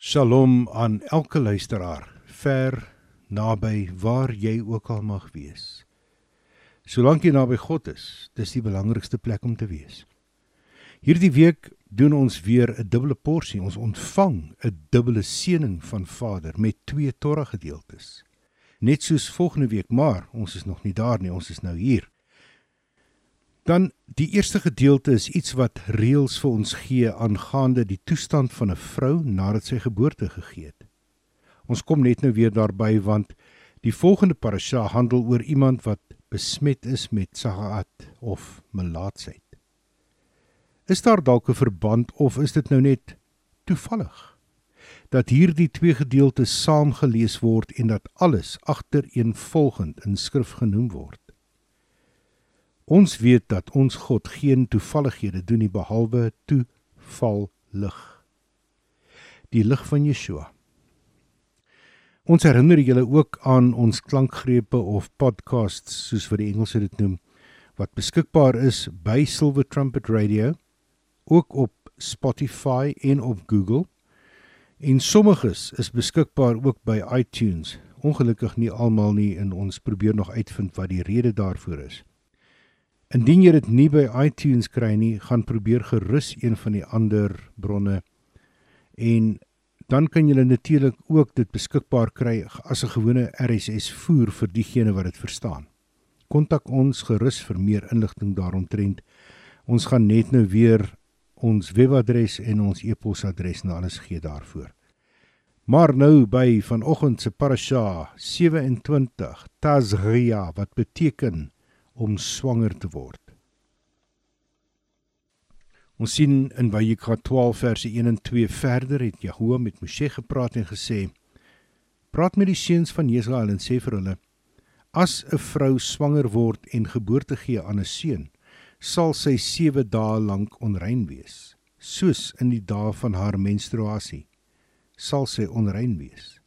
Shalom aan elke luisteraar, ver, naby, waar jy ook al mag wees. Solank jy naby God is, dis die belangrikste plek om te wees. Hierdie week doen ons weer 'n dubbele porsie. Ons ontvang 'n dubbele seëning van Vader met twee Torah gedeeltes. Net soos volgende week, maar ons is nog nie daar nie, ons is nou hier. Dan die eerste gedeelte is iets wat reëls vir ons gee aangaande die toestand van 'n vrou nadat sy geboorte gegee het. Ons kom net nou weer daarby want die volgende parasha handel oor iemand wat besmet is met sagaat of melaatsheid. Is daar dalk 'n verband of is dit nou net toevallig dat hierdie twee gedeeltes saamgelees word en dat alles agtereenvolgend in skrif genoem word? Ons weet dat ons God geen toevallighede doen nie behalwe toeval lig. Die lig van Yeshua. Ons herinner julle ook aan ons klankgrepe of podcasts soos wat die Engelse dit noem wat beskikbaar is by Silver Trumpet Radio ook op Spotify en op Google. En sommiges is beskikbaar ook by iTunes. Ongelukkig nie almal nie en ons probeer nog uitvind wat die rede daarvoor is. Indien jy dit nie by iTunes kry nie, gaan probeer gerus een van die ander bronne en dan kan jy natuurlik ook dit beskikbaar kry as 'n gewone RSS voer vir diegene wat dit verstaan. Kontak ons gerus vir meer inligting daaromtrent. Ons gaan net nou weer ons webadres en ons e-posadres en alles gee daarvoor. Maar nou by vanoggend se parasha 27 Tazria wat beteken om swanger te word. Ons sien in Vayikra 12 verse 1 en 2 verder het Jehovah met Moshe gepraat en gesê: Praat met die seuns van Israel en sê vir hulle: As 'n vrou swanger word en geboorte gee aan 'n seun, sal sy 7 dae lank onrein wees, soos in die dae van haar menstruasie sal sy onrein wees.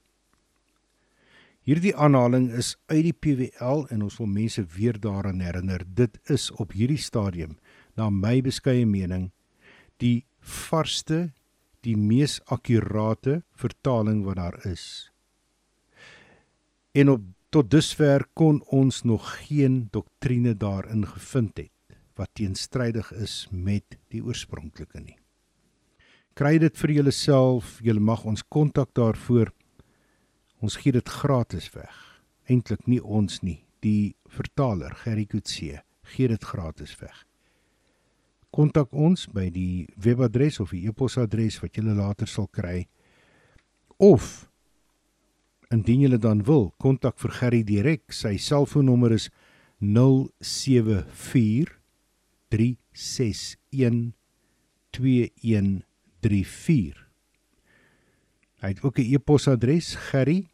Hierdie aanhaling is uit die PWL en ons wil mense weer daaraan herinner. Dit is op hierdie stadium na my beskeie mening die varsste, die mees akkurate vertaling wat daar is. En op tot dusver kon ons nog geen doktrine daarin gevind het wat teenstrydig is met die oorspronklike nie. Kry dit vir julleself, julle mag ons kontak daarvoor Ons gee dit gratis weg. Eintlik nie ons nie, die vertaler Gerry Kutse gee dit gratis weg. Kontak ons by die webadres of die e-posadres wat jy later sal kry. Of indien jy dan wil, kontak vir Gerry direk. Sy selfoonnommer is 074 361 2134. Hy het ook 'n e-posadres gerry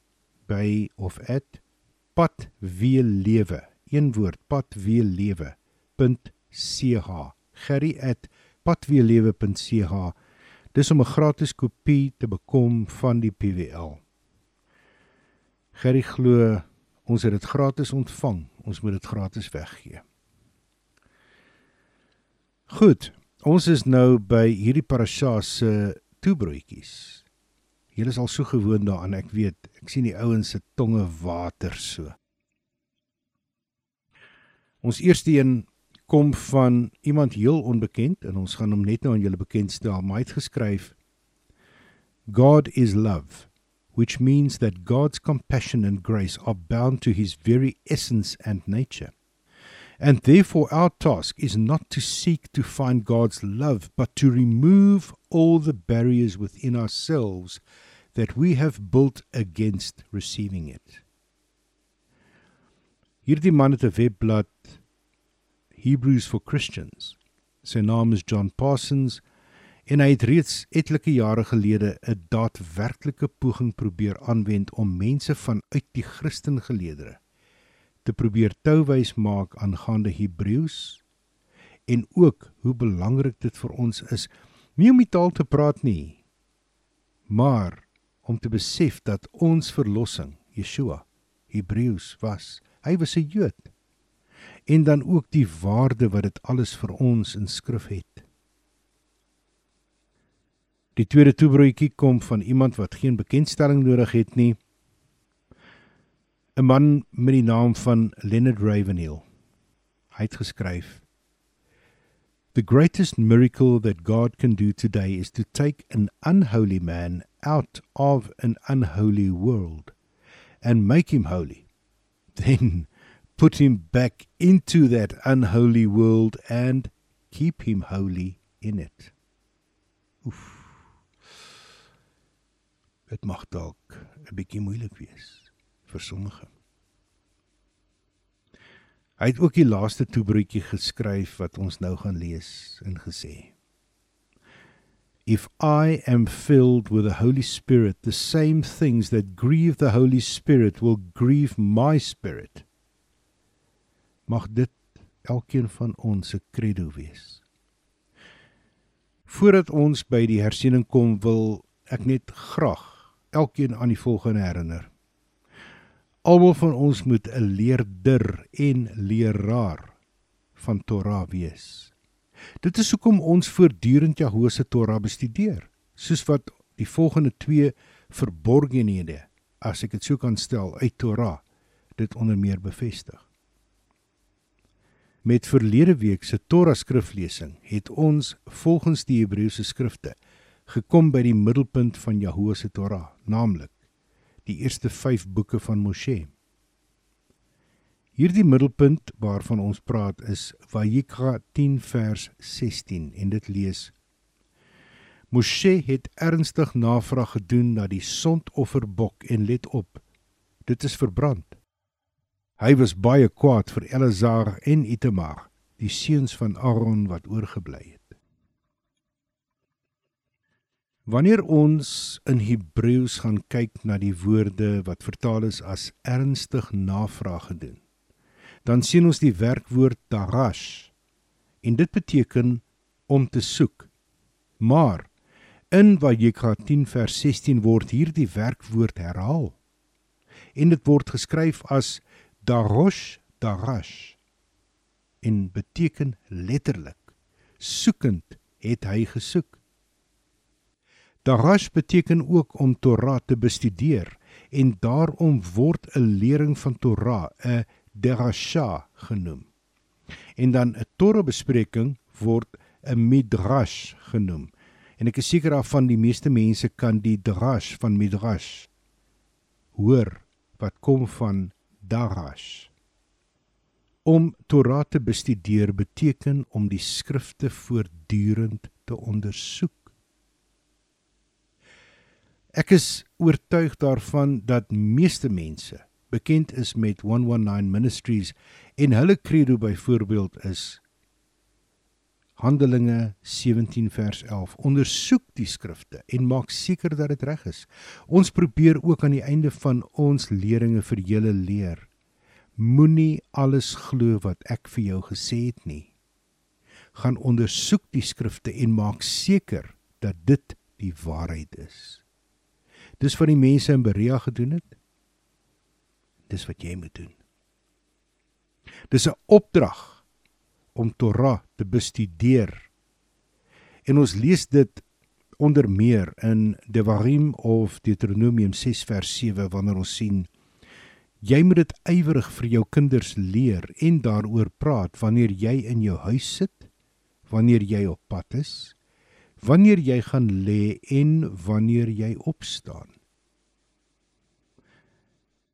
by of at padweelewe een woord padweelewe.ch gerry@padweelewe.ch dis om 'n gratis kopie te bekom van die PWL Gerry glo ons het dit gratis ontvang ons moet dit gratis weggee. Goed ons is nou by hierdie parasha se toebroodjies Julle is al so gewoond daaraan, ek weet. Ek sien die ouens se tonge water so. Ons eerste een kom van iemand heel onbekend en ons gaan hom net nou aan julle bekendstel. Maar hy het geskryf God is love, which means that God's compassion and grace are bound to his very essence and nature. And therefore, our task is not to seek to find God's love, but to remove all the barriers within ourselves that we have built against receiving it. Hierdie man het 'n webblad Hebrews for Christians. Sy naam is John Parsons en hy het reeds etlike jare gelede 'n daadwerklike poging probeer aanwend om mense vanuit die Christengeleedere te probeer touwys maak aangaande Hebreëus en ook hoe belangrik dit vir ons is nie om die taal te praat nie maar om te besef dat ons verlossing, Yeshua, Hebreëus was. Hy was 'n Jood. En dan ook die waarde wat dit alles vir ons in skrif het. Die tweede toebroodjie kom van iemand wat geen bekendstelling nodig het nie. 'n Man met die naam van Leonard Ravenhill. Hy het geskryf: The greatest miracle that God can do today is to take an unholy man out of an unholy world and make him holy. Then put him back into that unholy world and keep him holy in it. Oef. Dit mag dalk 'n bietjie moeilik wees vir sommige. Hy het ook die laaste toebroodjie geskryf wat ons nou gaan lees en gesê. If I am filled with the Holy Spirit, the same things that grieve the Holy Spirit will grieve my spirit. Mag dit elkeen van ons se credo wees. Voordat ons by die hersiening kom, wil ek net graag elkeen aan die volgende herinner. Almal van ons moet 'n leerder en leraar van Torah wees. Dit is hoekom ons voortdurend Jahoe se Torah bestudeer, soos wat die volgende twee verborgenhede, as ek dit sou kan stel, uit Torah dit onder meer bevestig. Met verlede week se Torah skriflesing het ons volgens die Hebreëse skrifte gekom by die middelpunt van Jahoe se Torah, naamlik die eerste 5 boeke van Moshe. Hierdie middelpunt waarvan ons praat is Vayikra 10 vers 16 en dit lees Moshe het ernstig navraag gedoen na die sondofferbok en let op dit is verbrand. Hy was baie kwaad vir Eleazar en Itamar, die seuns van Aaron wat oorgebly het. Wanneer ons in Hebreëus gaan kyk na die woorde wat vertaal is as ernstig navraag gedoen, dan sien ons die werkwoord darash. En dit beteken om te soek. Maar in Vayikra 10 vers 16 word hierdie werkwoord herhaal. En dit word geskryf as darosh darash. En beteken letterlik soekend het hy gesoek. Darash beteken ook om Torah te bestudeer en daarom word 'n lering van Torah 'n derasha genoem. En dan 'n Torah bespreking word 'n midrash genoem. En ek is seker daarvan die meeste mense kan die drash van midrash hoor wat kom van darash. Om Torah te bestudeer beteken om die skrifte voortdurend te ondersoek. Ek is oortuig daarvan dat meeste mense bekend is met 119 Ministries en hulle credo byvoorbeeld is Handelinge 17 vers 11 ondersoek die skrifte en maak seker dat dit reg is. Ons probeer ook aan die einde van ons leringe vir julle leer. Moenie alles glo wat ek vir jou gesê het nie. Gaan ondersoek die skrifte en maak seker dat dit die waarheid is. Dis wat die mense in Berea gedoen het. Dis wat jy moet doen. Dis 'n opdrag om Torah te bestudeer. En ons lees dit onder meer in Devarim of Deuteronomium 6 vers 7 wanneer ons sien jy moet dit ywerig vir jou kinders leer en daaroor praat wanneer jy in jou huis sit, wanneer jy op pad is, wanneer jy gaan lê en wanneer jy opstaan.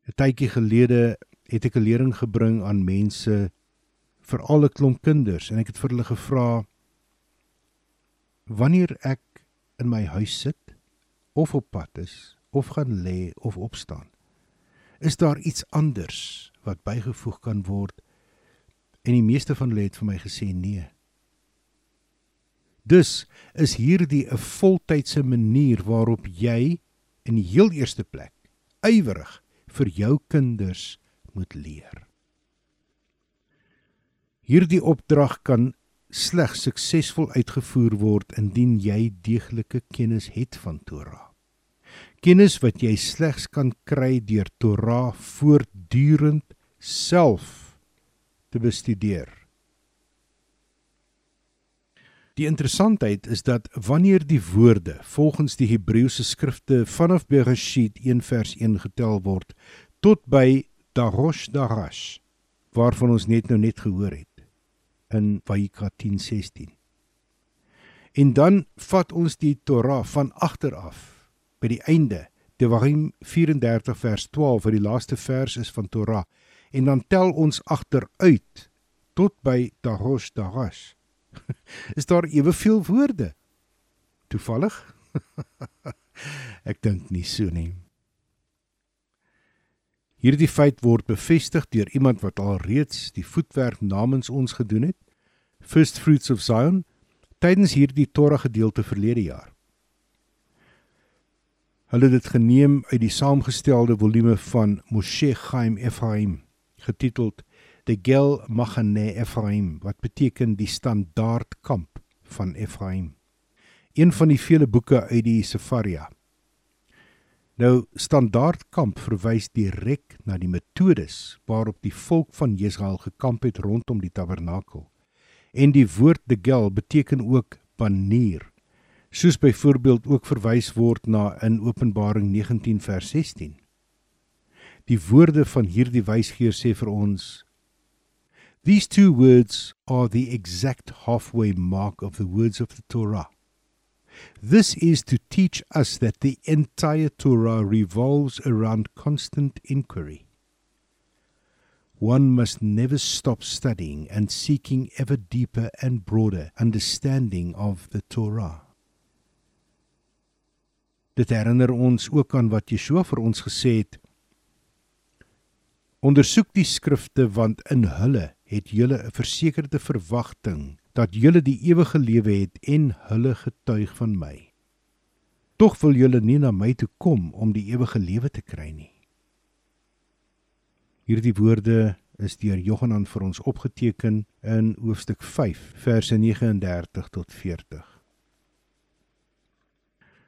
'n Tydjie gelede het ek 'n lering gebring aan mense vir al 'n klomp kinders en ek het vir hulle gevra wanneer ek in my huis sit of op pad is of gaan lê of opstaan is daar iets anders wat bygevoeg kan word? En die meeste van hulle het vir my gesê nee. Dus is hierdie 'n voltydse manier waarop jy in die heel eerste plek ywerig vir jou kinders moet leer. Hierdie opdrag kan slegs suksesvol uitgevoer word indien jy deeglike kennis het van Torah. Kennis wat jy slegs kan kry deur Torah voortdurend self te bestudeer. Die interessantheid is dat wanneer die woorde volgens die Hebreëse skrifte vanaf Bereshit 1 vers 1 getel word tot by Darosh Darash waarvan ons net nou net gehoor het in Vaikra 10:16. En dan vat ons die Torah van agter af by die einde, Devarim 34 vers 12 wat die laaste vers is van Torah en dan tel ons agteruit tot by Darosh Darash is daar eweveel woorde. Toevallig? Ek dink nie so nie. Hierdie feit word bevestig deur iemand wat al reeds die voetwerk namens ons gedoen het. First Fruits of Zion tydens hierdie Torah gedeelte verlede jaar. Hulle het dit geneem uit die saamgestelde volume van Moshe Chaim Ephraim getiteld the Gel Machane Ephraim wat beteken die standaard kamp van Ephraim. Een van die vele boeke uit die Sefaria. Nou standaard kamp verwys direk na die metodes waarop die volk van Israel gekamp het rondom die tabernakel. En die woord the Gel beteken ook banier. Soos byvoorbeeld ook verwys word na in Openbaring 19 vers 16. Die woorde van hierdie wysgeer sê vir ons These two words are the exact halfway mark of the words of the Torah. This is to teach us that the entire Torah revolves around constant inquiry. One must never stop studying and seeking ever deeper and broader understanding of the Torah. Dit herinner ons ook aan wat Yeshua vir ons gesê het. Ondersoek die skrifte want in hulle het julle 'n versekerde verwagting dat julle die ewige lewe het en hulle getuig van my. Tog wil julle nie na my toe kom om die ewige lewe te kry nie. Hierdie woorde is deur Johannes vir ons opgeteken in hoofstuk 5 verse 39 tot 40.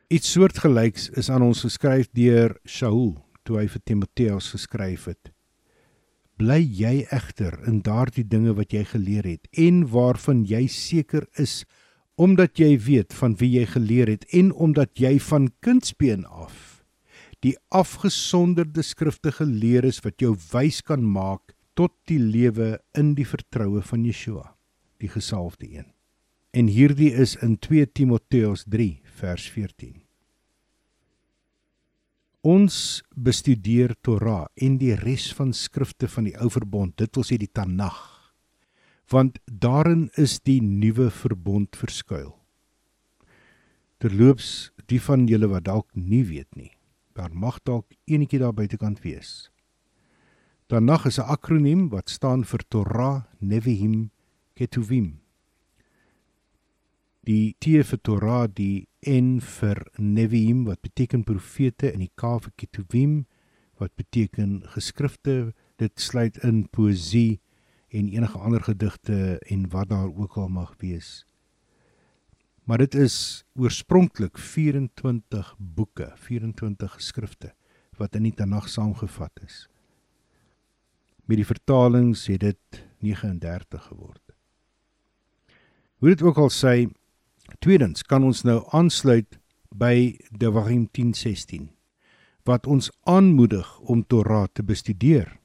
Iets soortgelyks is aan ons geskryf deur Shaul toe hy vir Timoteus geskryf het bly jy egter in daardie dinge wat jy geleer het en waarvan jy seker is omdat jy weet van wie jy geleer het en omdat jy van kindsbeen af die afgesonderde skrifte geleer is wat jou wys kan maak tot die lewe in die vertroue van Yeshua die gesalfde een. En hierdie is in 2 Timoteus 3 vers 14 Ons bestudeer Torah en die res van skrifte van die Ou Verbond, dit wil sê die Tanakh, want daarin is die nuwe verbond verskuil. Terloops, die van julle wat dalk nie weet nie, daar mag dalk enetjie daar buitekant wees. Tanakh is 'n akroniem wat staan vir Torah, Nevi'im, Ketuvim die T vir Torah, die N vir Neviim wat beteken profete en die K vir Ketuvim wat beteken geskrifte. Dit sluit in poësie en enige ander gedigte en wat daar ook al mag wees. Maar dit is oorspronklik 24 boeke, 24 geskrifte wat in die Tanakh saamgevat is. Met die vertalings het dit 39 geword. Hoe dit ook al sê, Tweedens kan ons nou aansluit by Devarim 10:16 wat ons aanmoedig om Torah te bestudeer.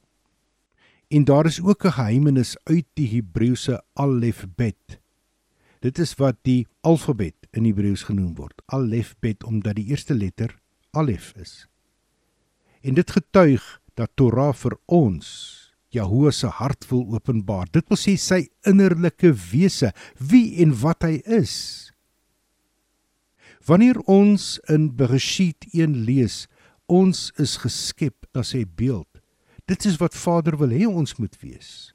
En daar is ook 'n geheimenis uit die Hebreëse alfabet. Dit is wat die alfabet in Hebreëus genoem word. Alfabet omdat die eerste letter alef is. En dit getuig dat Torah vir ons Jahoe se hart wil openbaar. Dit wil sê sy innerlike wese, wie en wat hy is. Wanneer ons in Bereshit 1 lees, ons is geskep na sy beeld. Dit is wat Vader wil hê ons moet wees.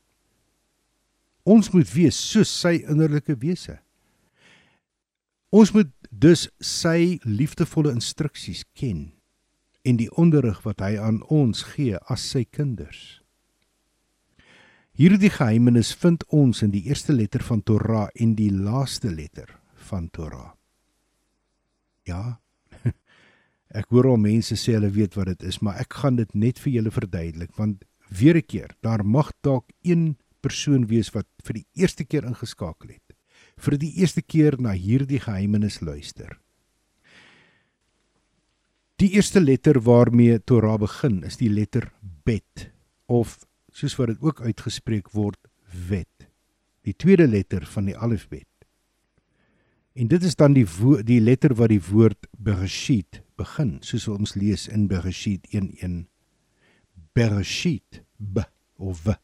Ons moet wees soos sy innerlike wese. Ons moet dus sy liefdevolle instruksies ken en die onderrig wat hy aan ons gee as sy kinders. Hierdie geheimenis vind ons in die eerste letter van Torah en die laaste letter van Torah. Ja. Ek hoor al mense sê hulle weet wat dit is, maar ek gaan dit net vir julle verduidelik want weer 'n keer, daar mag dalk een persoon wees wat vir die eerste keer ingeskakel het. vir die eerste keer na hierdie geheimenis luister. Die eerste letter waarmee Torah begin is die letter Bet of soos wat dit ook uitgespreek word wet. Die tweede letter van die alfabet. En dit is dan die die letter wat die woord Bereshit begin, soos ons lees in Bereshit 1:1. Bereshit b of w.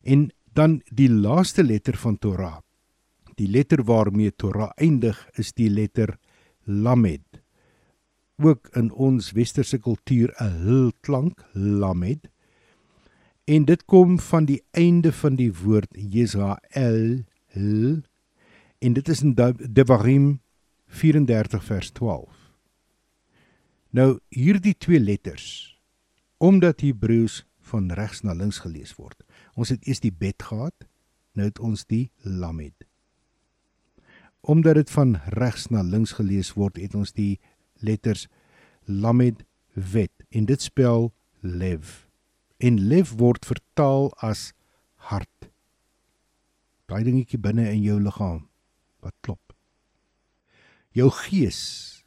En dan die laaste letter van Torah. Die letter waarmee Torah eindig is die letter Lamed. Ook in ons westerse kultuur 'n hul klank, Lamed. En dit kom van die einde van die woord Jesrael, hul. En dit is in Devarim 34 vers 12. Nou hierdie twee letters omdat Hebreëus van regs na links gelees word. Ons het eers die bet gehad, nou het ons die lamed. Omdat dit van regs na links gelees word, het ons die letters lamed wet en dit spel lev. En lev word vertaal as hart. Daai dingetjie binne in jou liggaam wat klop. Jou gees,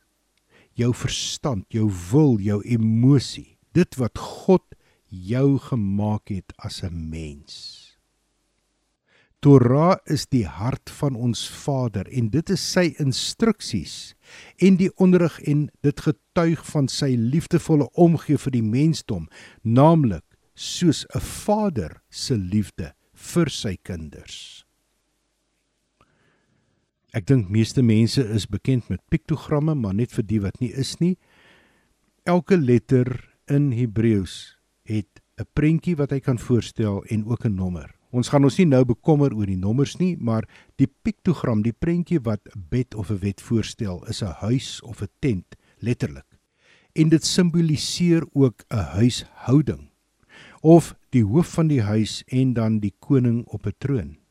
jou verstand, jou wil, jou emosie, dit wat God jou gemaak het as 'n mens. Torah is die hart van ons Vader en dit is sy instruksies en die onderrig en dit getuig van sy liefdevolle omgee vir die mensdom, naamlik soos 'n vader se liefde vir sy kinders. Ek dink meeste mense is bekend met piktogramme, maar net vir die wat nie is nie. Elke letter in Hebreëus het 'n prentjie wat hy kan voorstel en ook 'n nommer. Ons gaan ons nie nou bekommer oor die nommers nie, maar die piktogram, die prentjie wat 'n bed of 'n wet voorstel, is 'n huis of 'n tent, letterlik. En dit simboliseer ook 'n huishouding of die hoof van die huis en dan die koning op 'n troon.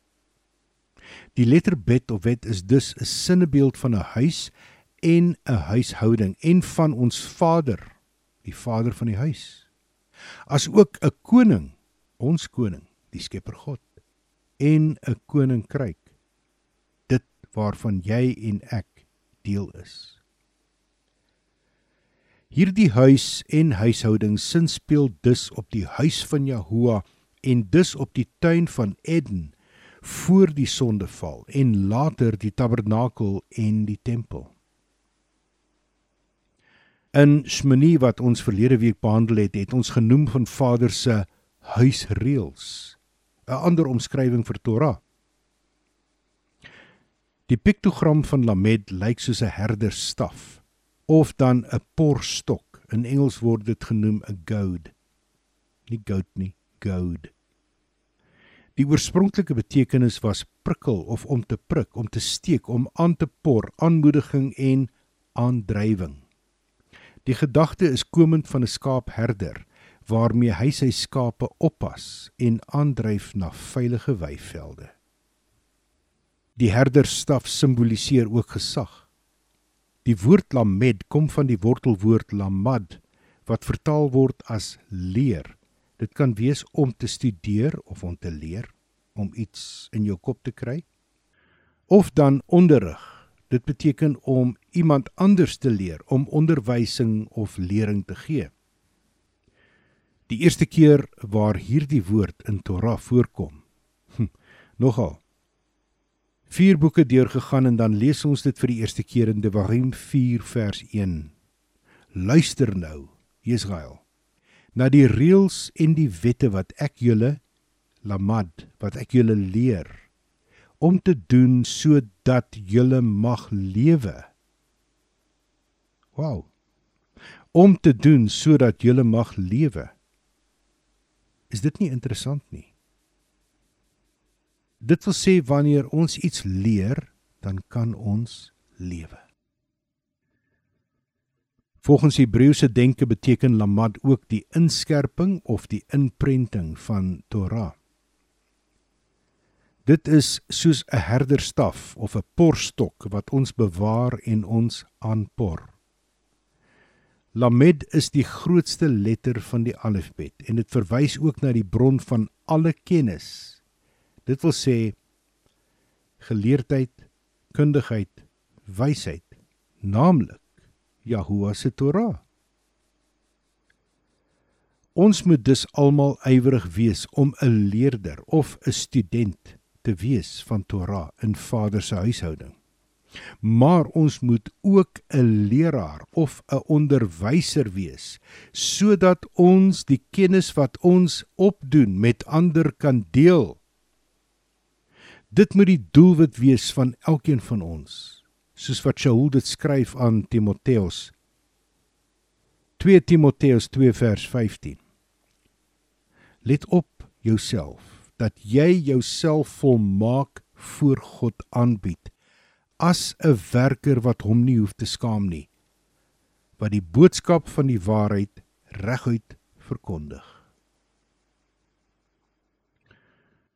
Die letter bet of wet is dus 'n sinnebeeld van 'n huis en 'n huishouding en van ons Vader, die Vader van die huis as ook 'n koning, ons koning, die Skepper God en 'n koninkryk dit waarvan jy en ek deel is. Hierdie huis en huishouding sin speel dus op die huis van Jahoua en dus op die tuin van Eden voor die sondeval en later die tabernakel en die tempel. In Shmini wat ons verlede week behandel het, het ons genoem van Vader se huisreëls. 'n Ander omskrywing vir Torah. Die piktogram van Lamed lyk soos 'n herderstaf of dan 'n porstok. In Engels word dit genoem 'n goad. Nie goat nie, goad. Die oorspronklike betekenis was prikkel of om te prik, om te steek, om aan te por, aanmoediging en aandrywing. Die gedagte is komend van 'n skaapherder waarmee hy sy skape oppas en aandryf na veilige weivelde. Die herderstaf simboliseer ook gesag. Die woord lamed kom van die wortelwoord lamad wat vertaal word as leer. Dit kan wees om te studeer of om te leer, om iets in jou kop te kry of dan onderrig Dit beteken om iemand anders te leer, om onderwysing of lering te gee. Die eerste keer waar hierdie woord in Torah voorkom. Hm, nogal. Vier boeke deurgegaan en dan lees ons dit vir die eerste keer in Devarim 4 vers 1. Luister nou, Israel, na die reëls en die wette wat ek julle lamad wat ek julle leer om te doen sodat julle mag lewe. Wow. Om te doen sodat julle mag lewe. Is dit nie interessant nie? Dit wil sê wanneer ons iets leer, dan kan ons lewe. Volgens Hebreëse denke beteken lamad ook die inskerping of die inprenting van Torah. Dit is soos 'n herderstaf of 'n porstok wat ons bewaar en ons aanpor. Lamed is die grootste letter van die alfabet en dit verwys ook na die bron van alle kennis. Dit wil sê geleerdheid, kundigheid, wysheid, naamlik Jahoua se Torah. Ons moet dus almal ywerig wees om 'n leerder of 'n student te wees van Torah in Vader se huishouding. Maar ons moet ook 'n leraar of 'n onderwyser wees sodat ons die kennis wat ons opdoen met ander kan deel. Dit moet die doelwit wees van elkeen van ons, soos wat Shaul dit skryf aan Timoteus. 2 Timoteus 2 vers 15. Let op jouself dat jy jouself volmaak voor God aanbied as 'n werker wat hom nie hoef te skaam nie wat die boodskap van die waarheid reguit verkondig.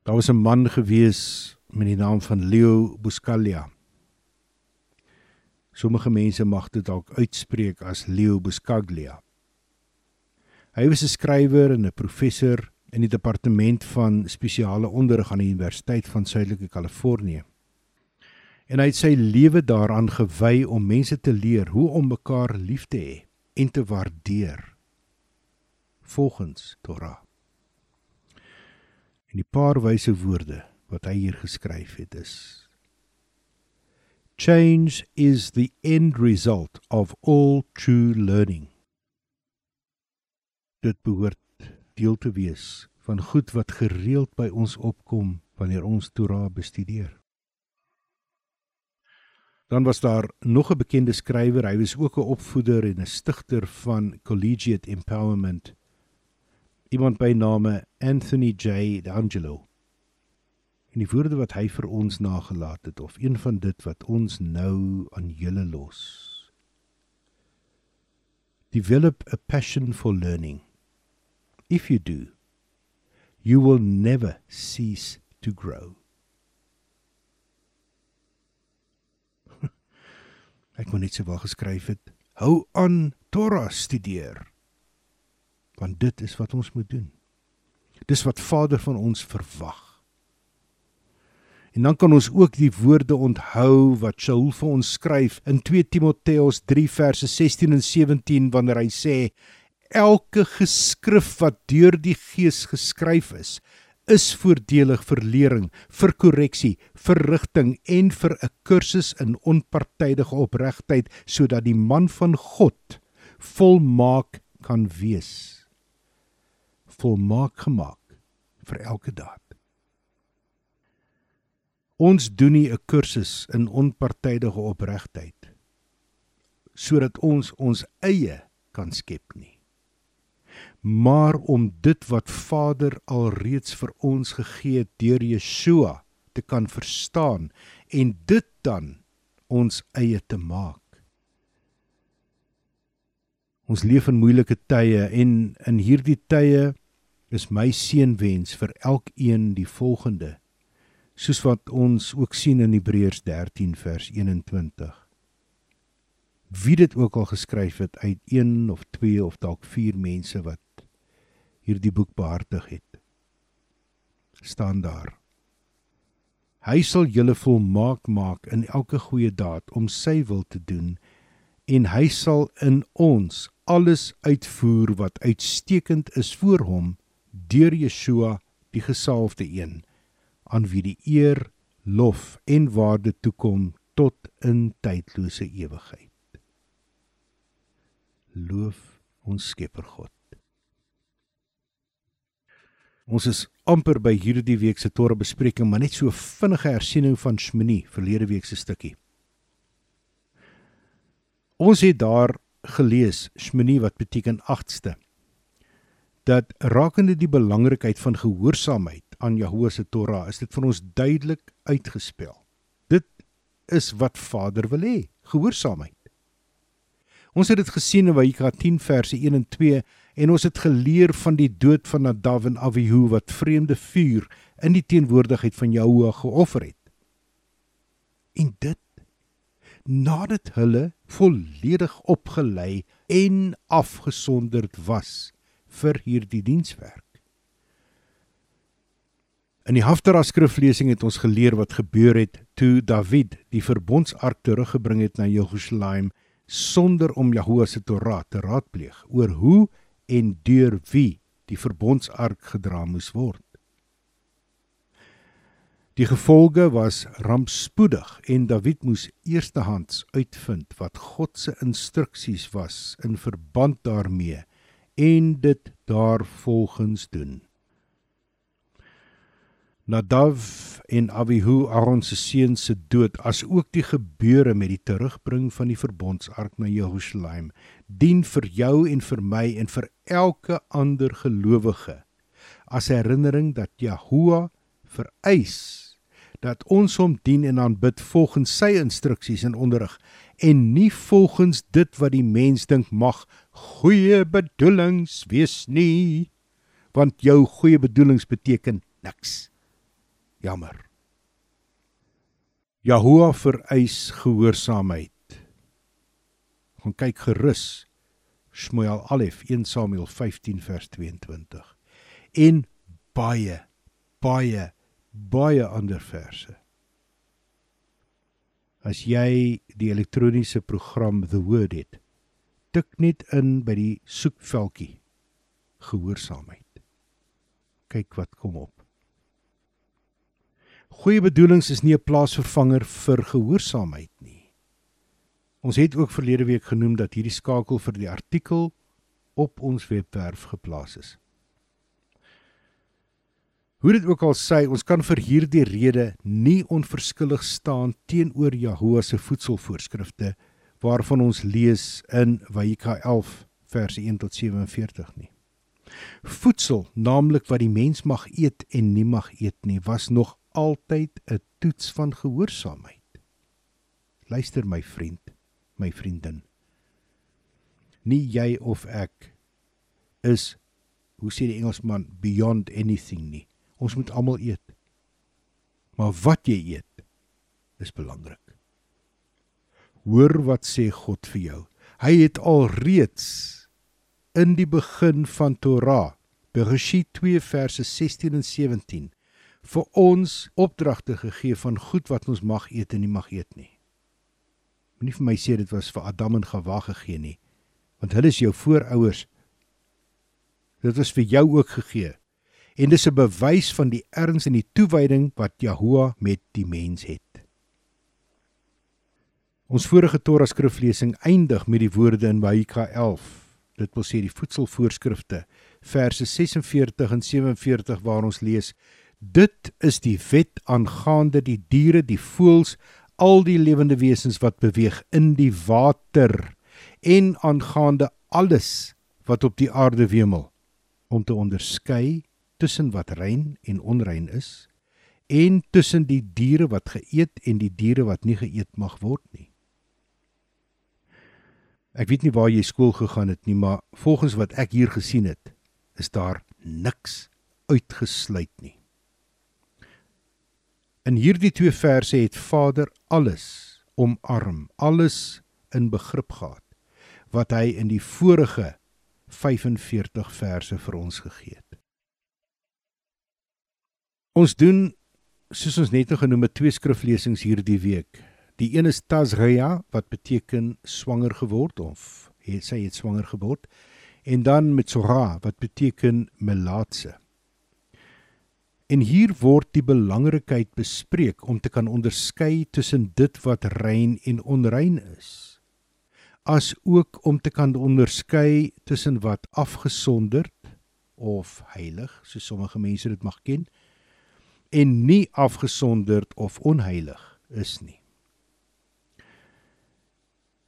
Daar was 'n man gewees met die naam van Leo Buscaglia. Sommige mense mag dit dalk uitspreek as Leo Buscaglia. Hy was 'n skrywer en 'n professor in die departement van spesiale onderrig aan die Universiteit van Suidelike Kalifornië. En hy het sy lewe daaraan gewy om mense te leer hoe om mekaar lief te hê en te waardeer volgens Torah. En die paar wyse woorde wat hy hier geskryf het is Change is the end result of all true learning. Dit behoort deel te wees van goed wat gereeld by ons opkom wanneer ons Torah bestudeer. Dan was daar nog 'n bekende skrywer, hy was ook 'n opvoeder en 'n stigter van Collegiate Empowerment. Iemand by name Anthony J. D'Angelo. En die woorde wat hy vir ons nagelaat het of een van dit wat ons nou aan julle los. Develop a passion for learning. If you do, you will never cease to grow. Ek kon net so waar geskryf het: Hou aan Torah studeer. Want dit is wat ons moet doen. Dis wat Vader van ons verwag. En dan kan ons ook die woorde onthou wat Saul vir ons skryf in 2 Timoteus 3 verse 16 en 17 wanneer hy sê elke geskrif wat deur die Gees geskryf is, is voordelig vir lering, vir korreksie, vir rigting en vir 'n kursus in onpartydige opregtheid sodat die man van God volmaak kan wees. Volmaak gemaak vir elke daad. Ons doen nie 'n kursus in onpartydige opregtheid sodat ons ons eie kan skep nie maar om dit wat Vader alreeds vir ons gegee het deur Yeshua te kan verstaan en dit dan ons eie te maak. Ons leef in moeilike tye en in hierdie tye is my seënwens vir elkeen die volgende soos wat ons ook sien in Hebreërs 13 vers 21 wie dit ook al geskryf het uit een of twee of dalk vier mense wat hierdie boek behartig het. staan daar. Hy sal julle volmaak maak in elke goeie daad om sy wil te doen en hy sal in ons alles uitvoer wat uitstekend is voor hom deur Yeshua die gesalfde een aan wie die eer, lof en waarde toekom tot in tydlose ewigheid. Loof ons Skepper God. Ons is amper by hierdie week se Torah bespreking, maar net so vinnige hersiening van Shmini verlede week se stukkie. Ons het daar gelees Shmini wat beteken 8ste. Dat rakende die belangrikheid van gehoorsaamheid aan Jahoe se Torah, is dit vir ons duidelik uitgespel. Dit is wat Vader wil hê, gehoorsaamheid. Ons het dit gesien in Wahika 10 verse 1 en 2 en ons het geleer van die dood van Nadav en Abihu wat vreemde vuur in die teenwoordigheid van Jahua geoffer het. En dit nadat hulle volledig opgelei en afgesonderd was vir hierdie dienswerk. In die Haftara skriflesing het ons geleer wat gebeur het toe Dawid die verbondsark teruggebring het na Jerusalem sonder om Jahoua se Torah te raadpleeg oor hoe en deur wie die verbondsark gedra moes word. Die gevolge was rampspoedig en Dawid moes eerstehands uitvind wat God se instruksies was in verband daarmee en dit daarvolgens doen. Nadav en Abihu Aaron se seuns se dood as ook die gebeure met die terugbring van die verbondsark na Jerusalem dien vir jou en vir my en vir elke ander gelowige as herinnering dat Jahoua vereis dat ons hom dien en aanbid volgens sy instruksies en onderrig en nie volgens dit wat die mens dink mag goeie bedoelings wees nie want jou goeie bedoelings beteken niks Jammer. Jahoua vereis gehoorsaamheid. Gaan kyk gerus Shmuel Alef 1 Samuel 15 vers 22 en baie baie baie ander verse. As jy die elektroniese program The Word het, tik net in by die soekveldjie gehoorsaamheid. Kyk wat kom op. Goeie bedoelings is nie 'n plaasvervanger vir gehoorsaamheid nie. Ons het ook verlede week genoem dat hierdie skakel vir die artikel op ons webwerf geplaas is. Hoe dit ook al sê, ons kan vir hierdie rede nie onverskillig staan teenoor Jahoua se voedselvoorskrifte waarvan ons lees in Wyka 11 verse 1 tot 47 nie. Voedsel, naamlik wat die mens mag eet en nie mag eet nie, was nog altyd 'n toets van gehoorsaamheid. Luister my vriend, my vriendin. Nie jy of ek is hoe sê die Engelsman beyond anything nie. Ons moet almal eet. Maar wat jy eet is belangrik. Hoor wat sê God vir jou. Hy het al reeds in die begin van Torah, Bereshit 2 verse 16 en 17 vir ons opdragte gegee van goed wat ons mag eet en nie mag eet nie. Moenie vir my sê dit was vir Adam en Hawa gegee nie, want hulle is jou voorouers. Dit is vir jou ook gegee. En dis 'n bewys van die erns en die toewyding wat Jahoua met die mens het. Ons vorige Torah skriflesing eindig met die woorde in Mika 11. Dit wil sê die voedselvoorskrifte verse 46 en 47 waar ons lees Dit is die wet aangaande die diere, die voëls, al die lewende wesens wat beweeg in die water en aangaande alles wat op die aarde wemel om te onderskei tussen wat rein en onrein is en tussen die diere wat geëet en die diere wat nie geëet mag word nie. Ek weet nie waar jy skool gegaan het nie, maar volgens wat ek hier gesien het, is daar niks uitgesluit nie. In hierdie twee verse het Vader alles omarm, alles in begrip gehad wat hy in die vorige 45 verse vir ons gegee het. Ons doen soos ons net genoem het twee skriflesings hierdie week. Die een is Tazria wat beteken swanger geword of het sy het swanger geword en dan met Sora wat beteken melaatse. En hier word die belangrikheid bespreek om te kan onderskei tussen dit wat rein en onrein is. As ook om te kan onderskei tussen wat afgesonderd of heilig, so sommige mense dit mag ken, en nie afgesonderd of onheilig is nie.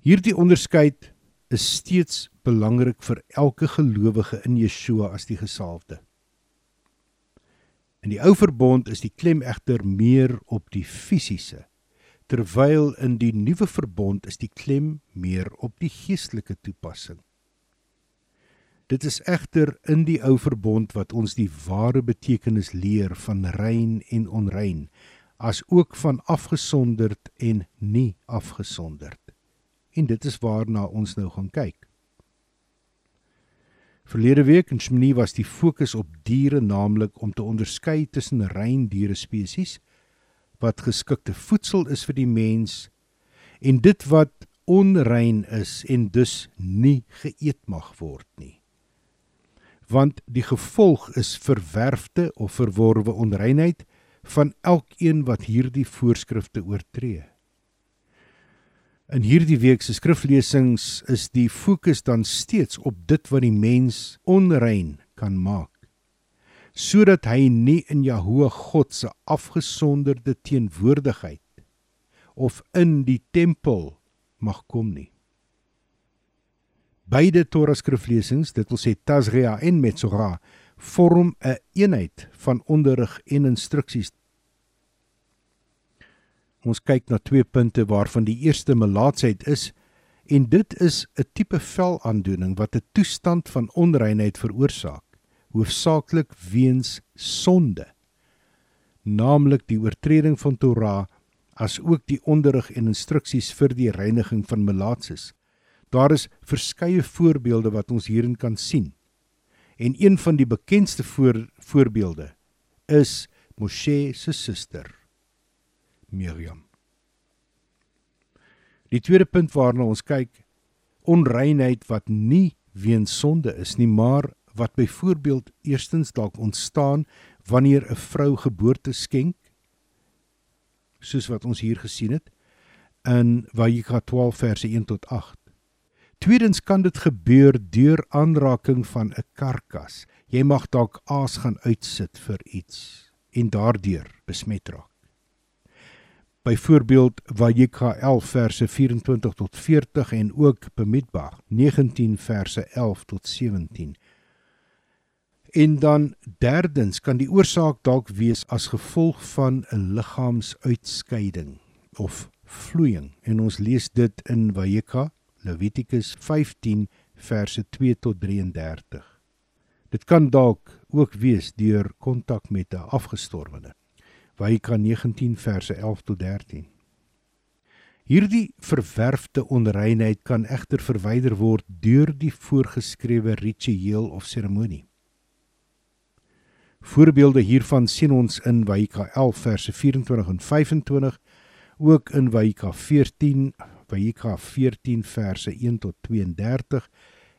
Hierdie onderskeid is steeds belangrik vir elke gelowige in Yeshua as die gesalfde. In die ou verbond is die klem egter meer op die fisiese, terwyl in die nuwe verbond is die klem meer op die geestelike toepassing. Dit is egter in die ou verbond wat ons die ware betekenis leer van rein en onrein, as ook van afgesonderd en nie afgesonderd. En dit is waarna ons nou gaan kyk. Verlede week in Shmini was die fokus op diere naamlik om te onderskei tussen rein diere spesies wat geskikte voedsel is vir die mens en dit wat onrein is en dus nie geëet mag word nie. Want die gevolg is verwerfde of verworwe onreinheid van elkeen wat hierdie voorskrifte oortree. In hierdie week se skriflesings is die fokus dan steeds op dit wat die mens onrein kan maak sodat hy nie in Jahoe God se afgesonderde teenwoordigheid of in die tempel mag kom nie. Beide Torah skriflesings, dit wil sê Tazria en Metzora, vorm 'n een eenheid van onderrig en instruksies. Ons kyk na twee punte waarvan die eerste melaatsheid is en dit is 'n tipe velaandoening wat 'n toestand van onreinheid veroorsaak, hoofsaaklik weens sonde, naamlik die oortreding van Torah as ook die onderrig en instruksies vir die reiniging van melaatses. Daar is verskeie voorbeelde wat ons hierin kan sien. En een van die bekendste voor, voorbeelde is Moshe se suster Miriam. Die tweede punt waarna ons kyk, onreinheid wat nie weens sonde is nie, maar wat byvoorbeeld eerstens dalk ontstaan wanneer 'n vrou geboorte skenk soos wat ons hier gesien het in Vayikra 12 verse 1 tot 8. Tweedens kan dit gebeur deur aanraking van 'n karkas. Jy mag dalk aas gaan uitsit vir iets en daardeur besmet raak. Byvoorbeeld Vayikra 11 verse 24 tot 40 en ook Bemidbar 19 verse 11 tot 17. En dan derdens kan die oorsaak dalk wees as gevolg van 'n liggaamsuitskeiding of vloeiing. En ons lees dit in Vayeka, Levitikus 15 verse 2 tot 33. Dit kan dalk ook wees deur kontak met 'n afgestorwene. Vayeka 19 verse 11 tot 13. Hierdie verwerfde onreinheid kan egter verwyder word deur die voorgeskrewe ritueel of seremonie. Voorbeelde hiervan sien ons in Waika 11 verse 24 en 25, ook in Waika 14, Waika 14 verse 1 tot 32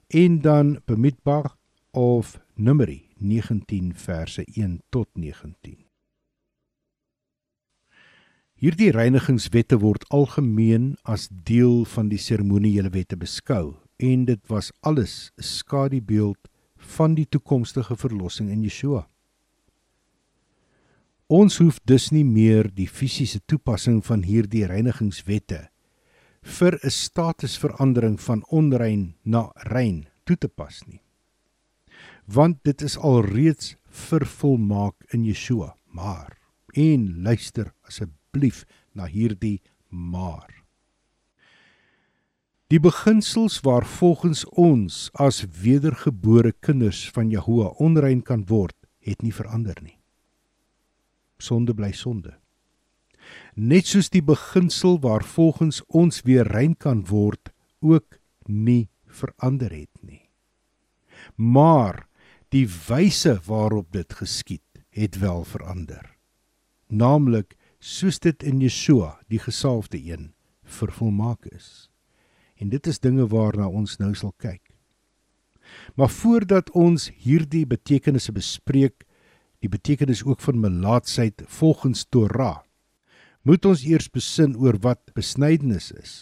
en dan Bemidbar of Numeri 19 verse 1 tot 19. Hierdie reinigingswette word algemeen as deel van die seremoniele wette beskou en dit was alles 'n skadubeeld van die toekomstige verlossing in Yeshua. Ons hoef dus nie meer die fisiese toepassing van hierdie reinigingswette vir 'n statusverandering van onrein na rein toe te pas nie. Want dit is alreeds vervolmaak in Yeshua. Maar en luister asseblief na hierdie maar. Die beginsels waar volgens ons as wedergebore kinders van Jahoua onrein kan word, het nie verander nie sonde bly sonde. Net soos die beginsel waar volgens ons weer rein kan word ook nie verander het nie. Maar die wyse waarop dit geskied het wel verander. Naamlik soos dit in Yeshua, die gesalfde een, vervolmaak is. En dit is dinge waarna ons nou sal kyk. Maar voordat ons hierdie betekenisse bespreek, die betekenis ook van melaatsheid volgens Torah, moet ons eers besin oor wat besnydenis is.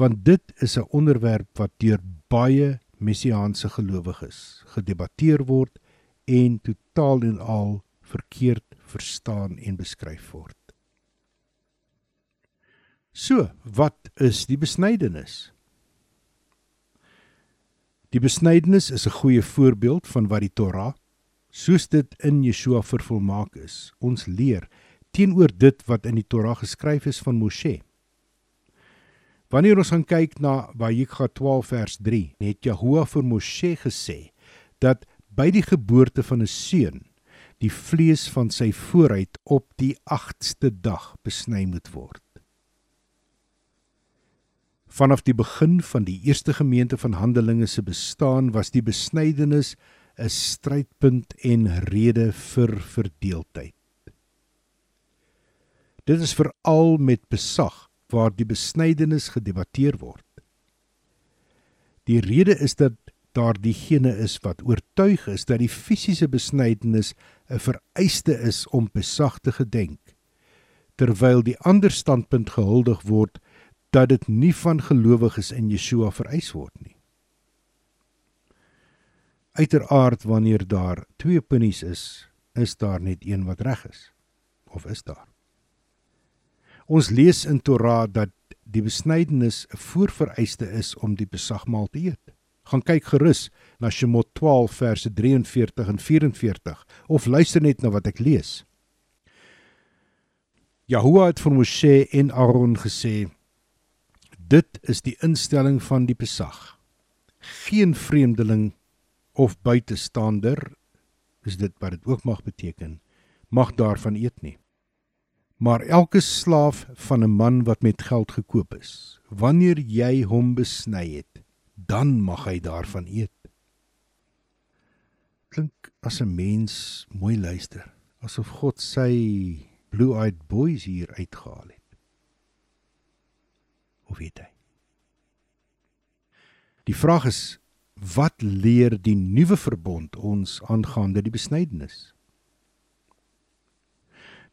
Want dit is 'n onderwerp wat deur baie messiaanse gelowiges gedebatteer word en totaal en al verkeerd verstaan en beskryf word. So, wat is die besnydenis? Die besnydenis is 'n goeie voorbeeld van wat die Torah soos dit in Yeshua vervolmaak is. Ons leer teenoor dit wat in die Torah geskryf is van Moshe. Wanneer ons gaan kyk na Vayikra 12 vers 3, het Jahoua vir Moshe gesê dat by die geboorte van 'n seun die vlees van sy vooruit op die 8ste dag besny moet word. Vanaf die begin van die eerste gemeente van Handelinge se bestaan was die besnydenis 'n strydpunt en rede vir verdeeldheid. Dit is veral met besag waar die besnydenis gedebatteer word. Die rede is dat daar diegene is wat oortuig is dat die fisiese besnydenis 'n vereiste is om besag te gedenk, terwyl die ander standpunt gehuldig word dat dit nie van gelowiges in Yeshua vereis word nie. Uiteraard wanneer daar twee opinies is, is daar net een wat reg is. Of is daar? Ons lees in Torah dat die besnydenis 'n voorvereiste is om die besagmaal te eet. Gaan kyk gerus na Shemot 12 verse 43 en 44 of luister net na wat ek lees. Jahoua het vir Moshe en Aaron gesê: Dit is die instelling van die besag. Geen vreemdeling of buitestander is dit wat dit ook mag beteken mag daarvan eet nie maar elke slaaf van 'n man wat met geld gekoop is wanneer jy hom besny het dan mag hy daarvan eet klink as 'n mens mooi luister asof God sy blue eyed boys hier uitgehaal het hoe weet hy die vraag is wat leer die nuwe verbond ons aangaande die besnydenis?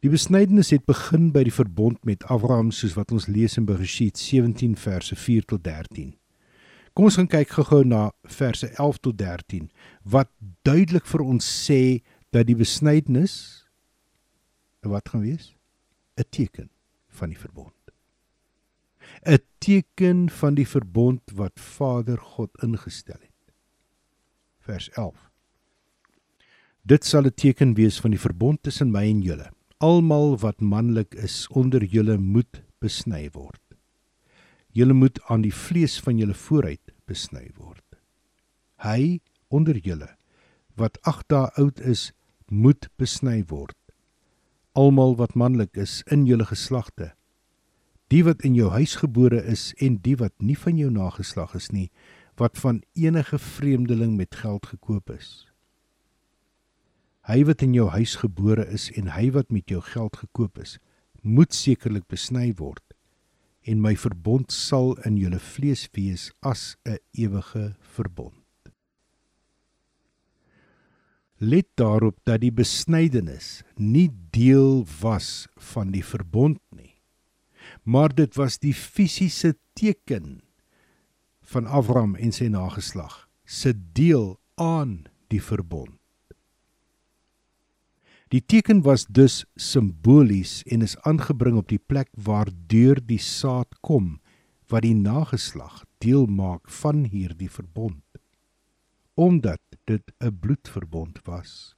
Die besnydenis het begin by die verbond met Abraham soos wat ons lees in Bereshit 17 verse 4 tot 13. Kom ons gaan kyk gou-gou na verse 11 tot 13 wat duidelik vir ons sê dat die besnydenis wat gaan wees 'n teken van die verbond. 'n teken van die verbond wat Vader God ingestel het vers 11. Dit sal 'n teken wees van die verbond tussen my en julle. Almal wat manlik is onder julle moet besny word. Julle moet aan die vlees van julle vooruit besny word. Hy onder julle wat 8 dae oud is, moet besny word. Almal wat manlik is in julle geslagte, die wat in jou huis gebore is en die wat nie van jou nageslag is nie, wat van enige vreemdeling met geld gekoop is. Hy wat in jou huis gebore is en hy wat met jou geld gekoop is, moet sekerlik besny word en my verbond sal in julle vlees wees as 'n ewige verbond. Let daarop dat die besnydenis nie deel was van die verbond nie, maar dit was die fisiese teken van Abraham en sy nageslag se deel aan die verbond. Die teken was dus simbolies en is aangebring op die plek waar deur die saad kom wat die nageslag deel maak van hierdie verbond omdat dit 'n bloedverbond was.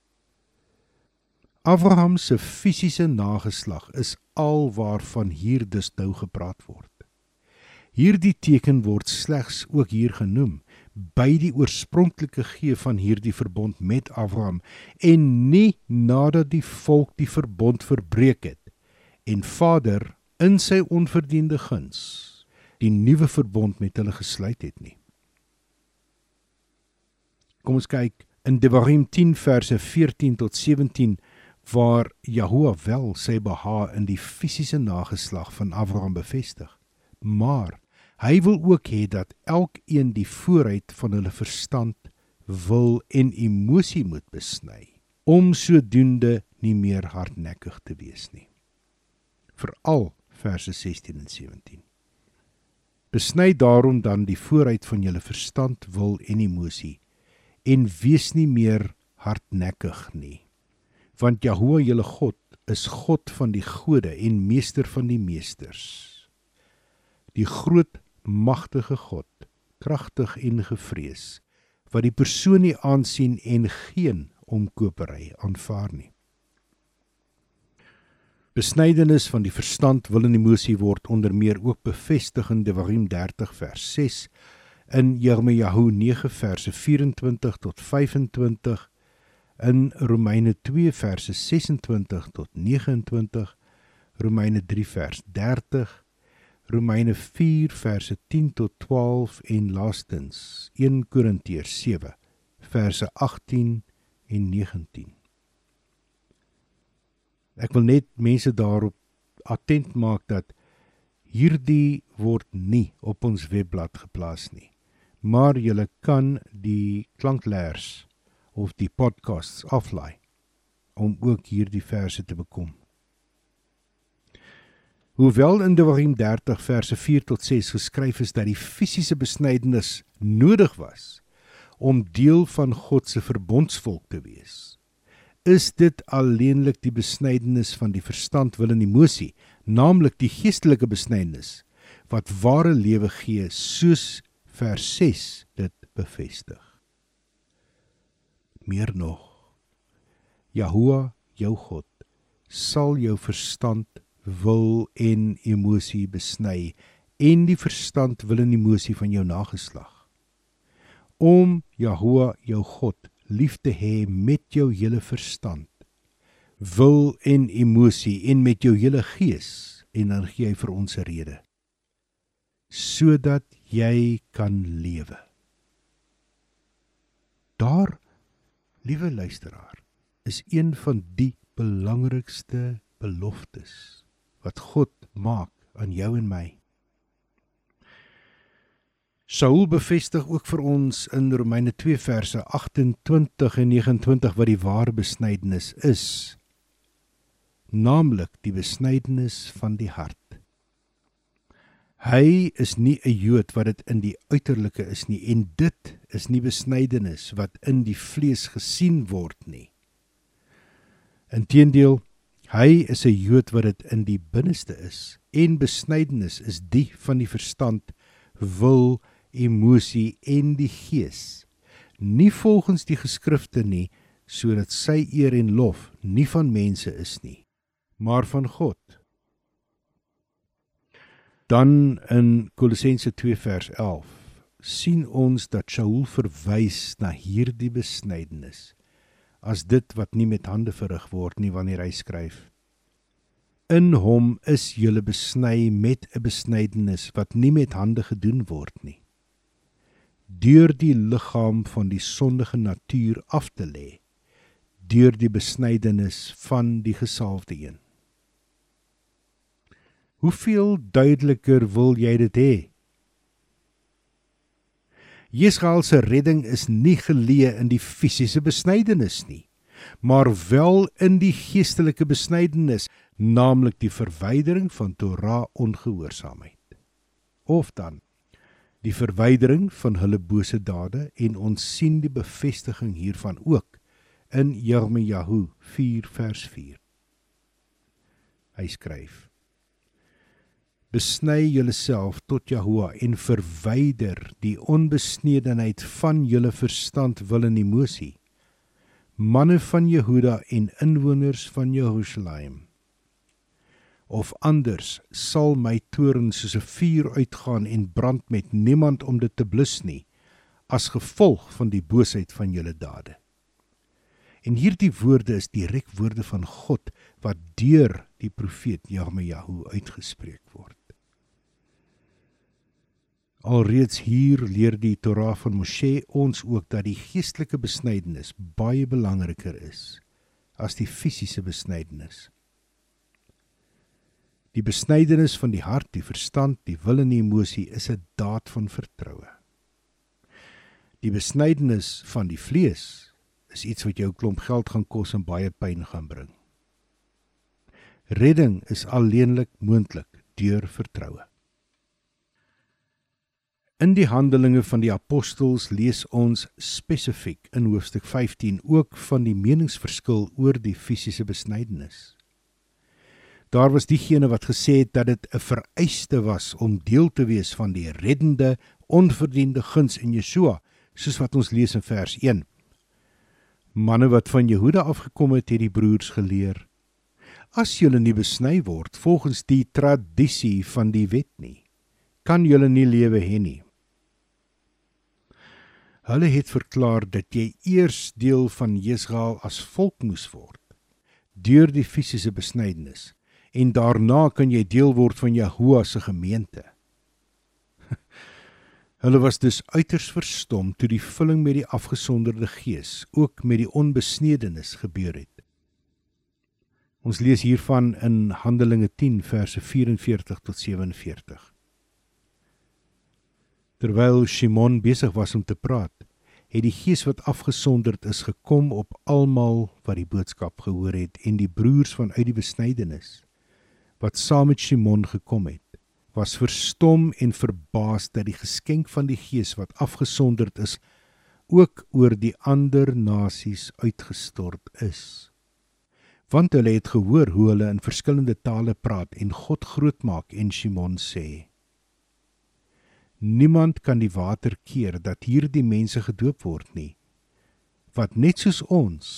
Abraham se fisiese nageslag is alwaarvan hier dus nou gepraat word. Hierdie teken word slegs ook hier genoem by die oorspronklike gee van hierdie verbond met Abraham en nie nadat die volk die verbond verbreek het en Vader in sy onverdiende guns die nuwe verbond met hulle gesluit het nie. Kom ons kyk in Devarim 10 verse 14 tot 17 waar Jahoua wel sy beha in die fisiese nageslag van Abraham bevestig. Maar Hy wil ook hê dat elkeen die vooruit van hulle verstand, wil en emosie moet besny om sodoende nie meer hardnekkig te wees nie. Veral verse 16 en 17. Besny daarom dan die vooruit van julle verstand, wil en emosie en wees nie meer hardnekkig nie. Want Jahoe julle God is God van die gode en meester van die meesters. Die groot magtige God, kragtig en gevrees, wat die persoon nie aansien en geen omkopery aanvaar nie. Besnydenis van die verstand wil in emosie word onder meer ook bevestig in Devarim 30 vers 6 in Jeremiahu 9 verse 24 tot 25 in Romeine 2 verse 26 tot 29 Romeine 3 vers 30 Romeine 4 verse 10 tot 12 en laastens 1 Korintiërs 7 verse 18 en 19. Ek wil net mense daarop attent maak dat hierdie word nie op ons webblad geplaas nie. Maar jy kan die klankleers of die podcasts aflaai om ook hierdie verse te bekom. Hoewel in Deuteronomium 30 verse 4 tot 6 geskryf is dat die fisiese besnydenis nodig was om deel van God se verbondsvolk te wees, is dit alleenlik die besnydenis van die verstand, wil en emosie, naamlik die geestelike besnydenis wat ware lewe gee, soos vers 6 dit bevestig. Meer nog, Jahoua, jou God, sal jou verstand wil en emosie besny en die verstand wil en emosie van jou nageslag. Om Jahoua jou God lief te hê met jou hele verstand wil en emosie en met jou hele gees en dan gee hy vir ons 'n rede. Sodat jy kan lewe. Daar liewe luisteraar is een van die belangrikste beloftes wat God maak aan jou en my. Saul bevestig ook vir ons in Romeine 2 verse 28 en 29 wat die ware besnydenis is, naamlik die besnydenis van die hart. Hy is nie 'n Jood wat dit in die uiterlike is nie en dit is nie besnydenis wat in die vlees gesien word nie. Inteendeel Hy is 'n Jood wat dit in die binneste is en besnydenis is die van die verstand, wil, emosie en die gees. Nie volgens die geskrifte nie, sodat sy eer en lof nie van mense is nie, maar van God. Dan in Kolossense 2 vers 11 sien ons dat Saul verwys na hierdie besnydenis as dit wat nie met hande verrig word nie wanneer hy skryf. In hom is julle besny met 'n besnydenis wat nie met hande gedoen word nie. Deur die liggaam van die sondige natuur af te lê, deur die besnydenis van die gesalfde een. Hoeveel duideliker wil jy dit hê? Jesrael se redding is nie geleë in die fisiese besnydenis nie, maar wel in die geestelike besnydenis, naamlik die verwydering van Torah ongehoorsaamheid. Of dan die verwydering van hulle bose dade en ons sien die bevestiging hiervan ook in Jeremia 4 vers 4. Hy skryf besny julleself tot Jahoua en verwyder die onbesnedenheid van julle verstand wil en emosie manne van Jehuda en inwoners van Jerusalem. Of anders sal my toorn soos 'n vuur uitgaan en brand met niemand om dit te blus nie as gevolg van die boosheid van julle dade. En hierdie woorde is direk woorde van God wat deur die profeet Jeremia uitgespreek word Alreeds hier leer die Torah van Moshe ons ook dat die geestelike besnydenis baie belangriker is as die fisiese besnydenis. Die besnydenis van die hart, die verstand, die wil en die emosie is 'n daad van vertroue. Die besnydenis van die vlees is iets wat jou klomp geld gaan kos en baie pyn gaan bring. Redding is alleenlik moontlik deur vertroue. In die Handelinge van die Apostels lees ons spesifiek in hoofstuk 15 ook van die meningsverskil oor die fisiese besnydenis. Daar was diegene wat gesê het dat dit 'n vereiste was om deel te wees van die reddende, onverdiende guns in Yeshua, soos wat ons lees in vers 1. Manne wat van Jehuda afgekom het, het die broers geleer: As julle nie besny word volgens die tradisie van die wet nie, kan julle nie lewe hê nie. Hulle het verklaar dat jy eers deel van Israel as volk moes word deur die fisiese besnydenis en daarna kan jy deel word van Jahoua se gemeente. Hulle was dus uiters verstom toe die vulling met die afgesonderde gees ook met die onbesnedenis gebeur het. Ons lees hiervan in Handelinge 10 verse 44 tot 47. Terwyl Simon besig was om te praat, het die gees wat afgesonderd is gekom op almal wat die boodskap gehoor het en die broers vanuit die besnydenis wat saam met Simon gekom het was verstom en verbaas dat die geskenk van die gees wat afgesonderd is ook oor die ander nasies uitgestort is. Want hulle het gehoor hoe hulle in verskillende tale praat en God grootmaak en Simon sê Niemand kan die water keer dat hierdie mense gedoop word nie wat net soos ons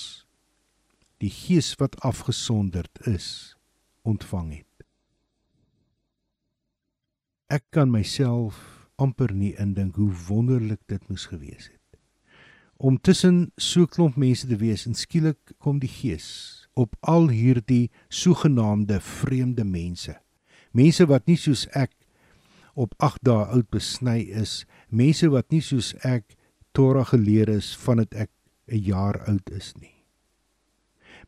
die gees wat afgesonderd is ontvang het. Ek kan myself amper nie indink hoe wonderlik dit moes gewees het om tussen so klomp mense te wees en skielik kom die gees op al hierdie sogenaamde vreemde mense. Mense wat nie soos ek op 8 dae oud besny is, mense wat nie soos ek Torah geleer is vandat ek 'n jaar oud is nie.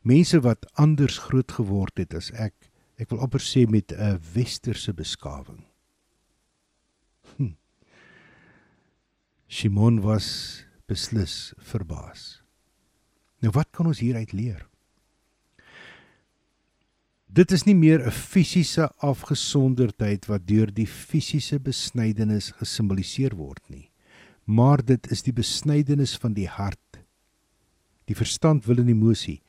Mense wat anders groot geword het as ek, ek wil amper sê met 'n westerse beskawing. Hm. Simon was beslis verbaas. Nou wat kan ons hieruit leer? Dit is nie meer 'n fisiese afgesonderdheid wat deur die fisiese besnydenis gesimboliseer word nie, maar dit is die besnydenis van die hart, die verstand, wil en emosie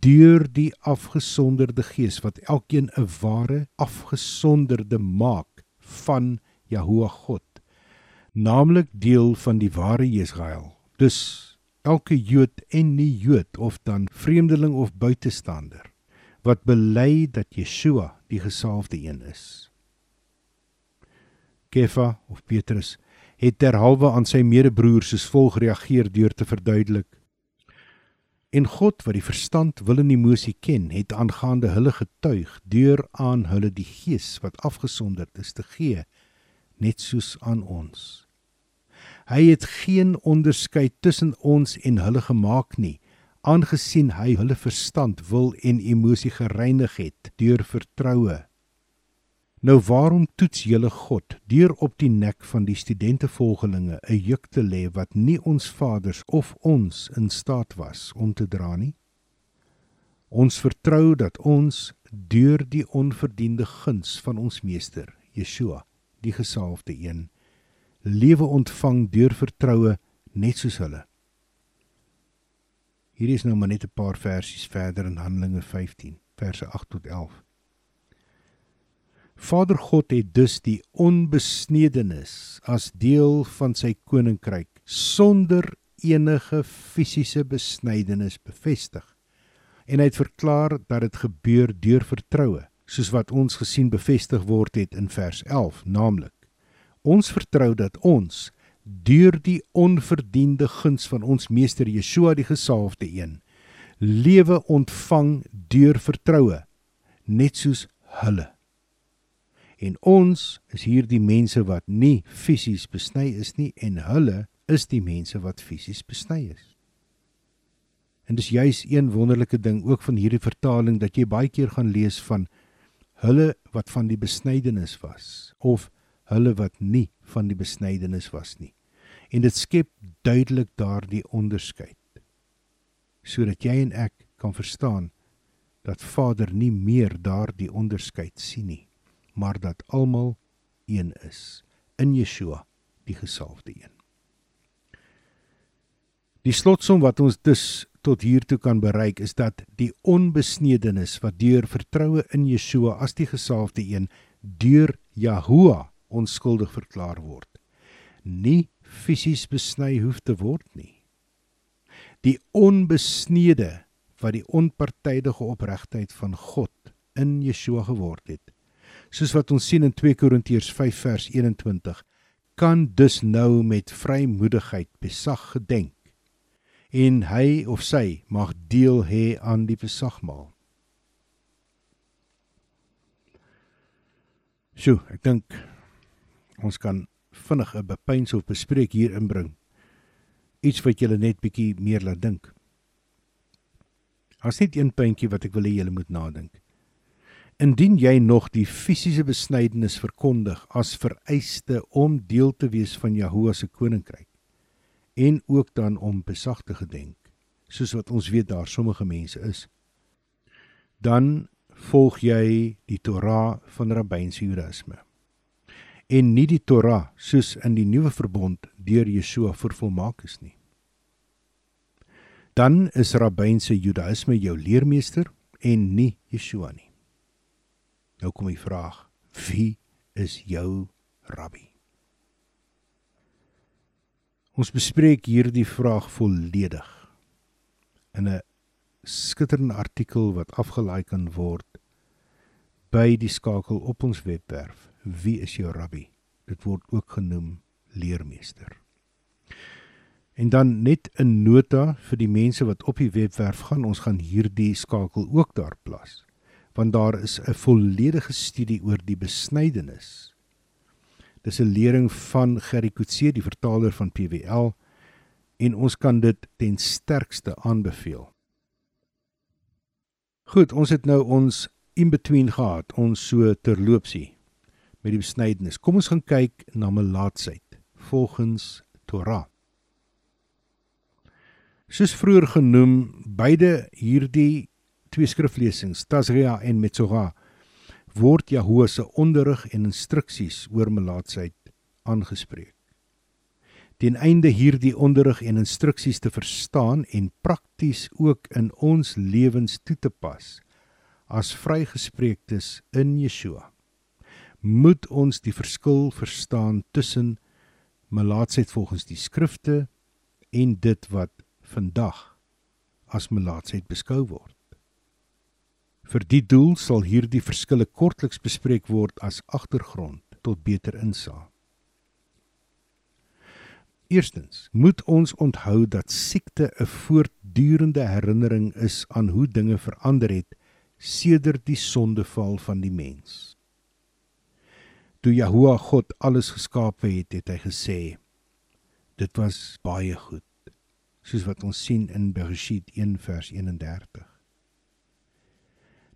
deur die afgesonderde gees wat elkeen 'n ware afgesonderde maak van Jahoua God, naamlik deel van die ware Israel. Dus elke Jood en nie Jood of dan vreemdeling of buitestander wat bely dat Yeshua die gesalfde een is. Kefa of Petrus het terhalwe aan sy medebroers soos volg reageer deur te verduidelik: En God wat die verstand wil en emosie ken, het aangaande hulle getuig deur aan hulle die gees wat afgesonderd is te gee, net soos aan ons. Hy het geen onderskeid tussen ons en hulle gemaak nie aangesien hy hulle verstand wil en emosie gereinig het deur vertroue. Nou waarom toets julle God deur op die nek van die studentevolgelinge 'n juk te lê wat nie ons vaders of ons in staat was om te dra nie? Ons vertrou dat ons deur die onverdiende guns van ons meester, Yeshua, die gesalfde een, lewe ontvang deur vertroue net soos hulle. Hierdie is nou maar net 'n paar versies verder in Handelinge 15 verse 8 tot 11. Vader God het dus die onbesnedenis as deel van sy koninkryk sonder enige fisiese besnydenis bevestig. En hy het verklaar dat dit gebeur deur vertroue, soos wat ons gesien bevestig word het in vers 11, naamlik: Ons vertrou dat ons deur die onverdiende guns van ons meester Yeshua die gesalfde een lewe ontvang deur vertroue net soos hulle. En ons is hier die mense wat nie fisies besny is nie en hulle is die mense wat fisies besny is. En dis juis een wonderlike ding ook van hierdie vertaling dat jy baie keer gaan lees van hulle wat van die besnydenis was of hulle wat nie van die besnydenis was nie. En dit skep duidelik daardie onderskeid sodat jy en ek kan verstaan dat Vader nie meer daardie onderskeid sien nie maar dat almal een is. In Yeshua die gesalfde een. Die slotsom wat ons dus tot hier toe kan bereik is dat die onbesnedenis wat deur vertroue in Yeshua as die gesalfde een deur Jahoua onskuldig verklaar word nie fisies besny hoef te word nie. Die onbesnede wat die onpartydige opregtheid van God in Yeshua geword het. Soos wat ons sien in 2 Korintiërs 5 vers 21 kan dus nou met vrymoedigheid besag gedenk en hy of sy mag deel hê aan die besagmaal. Sjoe, ek dink ons kan vinnig 'n bepeins of bespreek hier inbring. Iets wat julle net bietjie meer laat dink. Daar's net een puntjie wat ek wil hê julle moet nadink. Indien jy nog die fisiese besnydenis verkondig as vereiste om deel te wees van Jahoua se koninkryk en ook dan om besag te gedenk, soos wat ons weet daar sommige mense is, dan volg jy die Torah van rabbynse Judaïsme en nie die Torah soos in die nuwe verbond deur Yeshua vervolmaak is nie dan is rabbynse Judaïsme jou leermeester en nie Yeshua nie. Nou kom die vraag: Wie is jou rabbi? Ons bespreek hierdie vraag volledig in 'n skitterende artikel wat afgelaai kan word by die skakel op ons webwerf. Wie is jou rabbi? Dit word ook genoem leermeester. En dan net 'n nota vir die mense wat op die webwerf gaan, ons gaan hierdie skakel ook daar plaas. Want daar is 'n volledige studie oor die besnydenis. Dis 'n lering van Gerry Coetzee, die vertaler van PWL, en ons kan dit ten sterkste aanbeveel. Goed, ons het nou ons in between gehad, ons so terloopsie met die besnydenis. Kom ons gaan kyk na melaatsheid volgens Torah. Soos vroeër genoem, beide hierdie twee skriflesings, Tazria en Metzora, word Jahoe se onderrig en instruksies oor melaatsheid aangespreek. Ten einde hierdie onderrig en instruksies te verstaan en prakties ook in ons lewens toe te pas as vrygespreektes in Yeshua, moet ons die verskil verstaan tussen melaatsheid volgens die skrifte en dit wat vandag as melaatsheid beskou word. Vir die doel sal hierdie verskille kortliks bespreek word as agtergrond tot beter insig. Eerstens, moet ons onthou dat siekte 'n voortdurende herinnering is aan hoe dinge verander het sedert die sondeval van die mens. Toe Jahoua God alles geskape het, het hy gesê: Dit was baie goed soos wat ons sien in Bereshit 1 vers 31.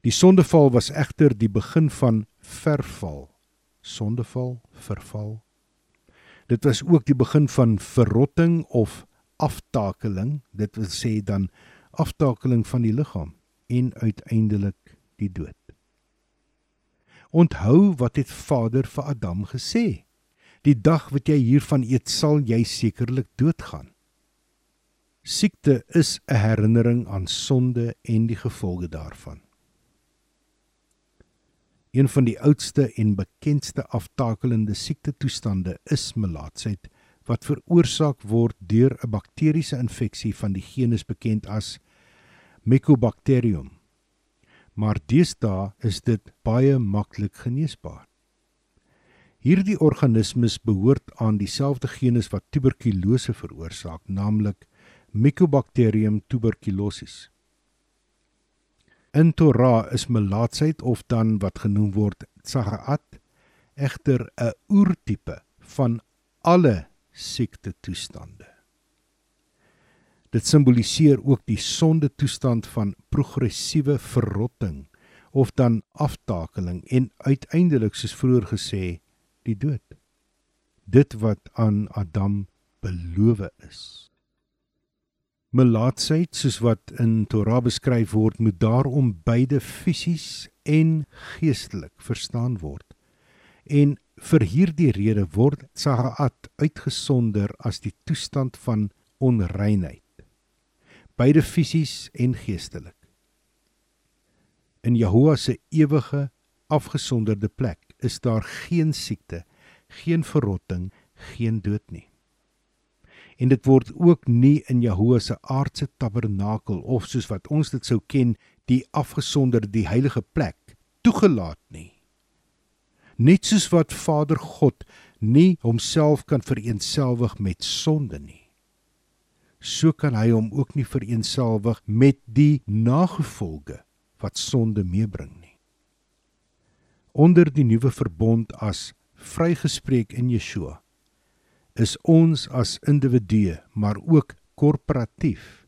Die sondeval was egter die begin van verval. Sondeval, verval. Dit was ook die begin van verrotting of aftakeling, dit wil sê dan aftakeling van die liggaam en uiteindelik die dood. Onthou wat het Vader vir Adam gesê? Die dag wat jy hiervan eet, sal jy sekerlik doodgaan. Siekte is 'n herinnering aan sonde en die gevolge daarvan. Een van die oudste en bekendste aftakelende siektetoestande is melaatsheid wat veroorsaak word deur 'n bakteriese infeksie van die genus bekend as Mycobacterium. Maar deesdae is dit baie maklik geneesbaar. Hierdie organismes behoort aan dieselfde genus wat tuberkulose veroorsaak, naamlik Mycobacterium tuberculosis. In Torah is melaatsheid of dan wat genoem word tsagaat egter 'n oertipe van alle siekte toestande. Dit simboliseer ook die sonde toestand van progressiewe verrotting of dan aftakeling en uiteindelik soos vroeër gesê die dood. Dit wat aan Adam beloof is. Melaatsheid soos wat in Torah beskryf word, moet daarom beide fisies en geestelik verstaan word. En vir hierdie rede word Tsagaat uitgesonder as die toestand van onreinheid. Beide fisies en geestelik. In Jahoua se ewige afgesonderde plek is daar geen siekte, geen verrotting, geen dood nie. En dit word ook nie in Jahoua se aardse tabernakel of soos wat ons dit sou ken die afgesonderde die heilige plek toegelaat nie. Net soos wat Vader God nie homself kan vereenselwig met sonde nie so kan hy hom ook nie vereenselwig met die nagevolge wat sonde meebring nie onder die nuwe verbond as vrygespreek in Yeshua is ons as individue maar ook korporatief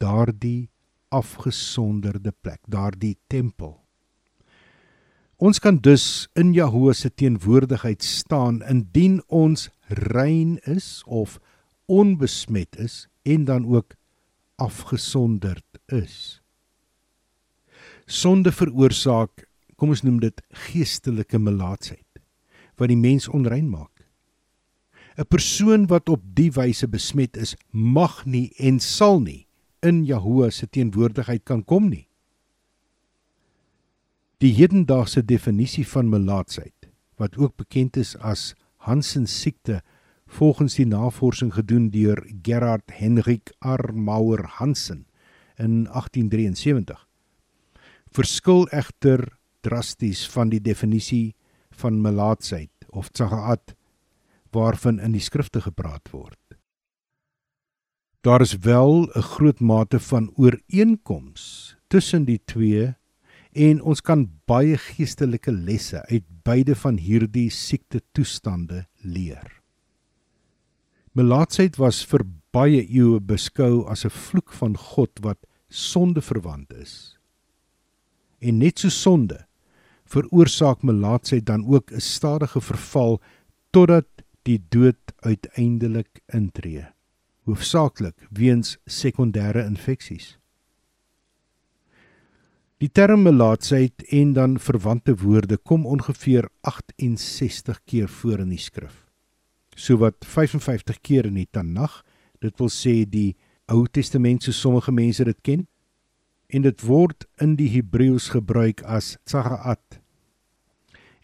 daardie afgesonderde plek, daardie tempel. Ons kan dus in Jahoe se teenwoordigheid staan indien ons rein is of onbesmet is en dan ook afgesonderd is. Sonde veroorsaak, kom ons noem dit geestelike melaatsheid wat die mens onrein maak. 'n Persoon wat op die wyse besmet is, mag nie en sal nie in Jahoe se teenwoordigheid kan kom nie. Die hedendaagse definisie van melaatsheid, wat ook bekend is as Hansen siekte, volgens die navorsing gedoen deur Gerhard Henrik Armauer Hansen in 1873, verskil egter drasties van die definisie van melaatsheid of tsagaat waarvan in die skrifte gepraat word. Daar is wel 'n groot mate van ooreenkoms tussen die twee en ons kan baie geestelike lesse uit beide van hierdie siekte toestande leer. Melaatsheid was vir baie eeue beskou as 'n vloek van God wat sonde verwant is. En net so sonde veroorsaak melaatsheid dan ook 'n stadige verval totdat die dood uiteindelik intree, hoofsaaklik weens sekondêre infeksies. Die term melaatsheid en dan verwante woorde kom ongeveer 68 keer voor in die skrif. Sowat 55 keer in die Tanakh, dit wil sê die Ou Testament so sommige mense dit ken, en dit word in die Hebreëus gebruik as tsagaat.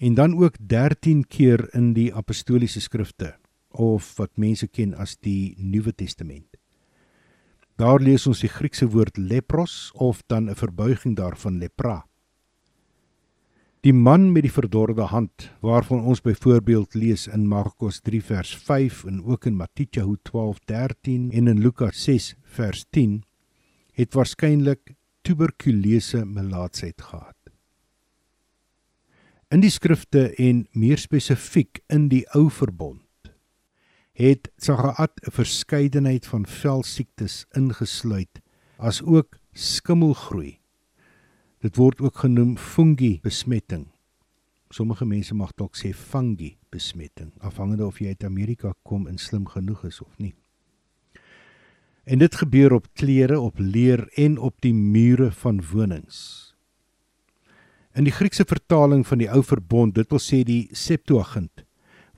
En dan ook 13 keer in die apostoliese skrifte of wat mense ken as die Nuwe Testament. Daar lees ons die Griekse woord lepros of dan 'n verbuiging daarvan lepra. Die man met die verdorde hand waarvan ons byvoorbeeld lees in Markus 3 vers 5 en ook in Matteus 12:13 en in Lukas 6 vers 10 het waarskynlik tuberkulose melaatsheid gehad. In die skrifte en meer spesifiek in die Ou Verbond het Sagaat 'n verskeidenheid van velsiektes ingesluit, as ook skimmelgroei. Dit word ook genoem fungi besmetting. Sommige mense mag dalk sê fungi besmetting, afhangende of jy uit Amerika kom en slim genoeg is of nie. En dit gebeur op klere, op leer en op die mure van wonings. In die Griekse vertaling van die Ou Verbond, dit wil sê die Septuagint,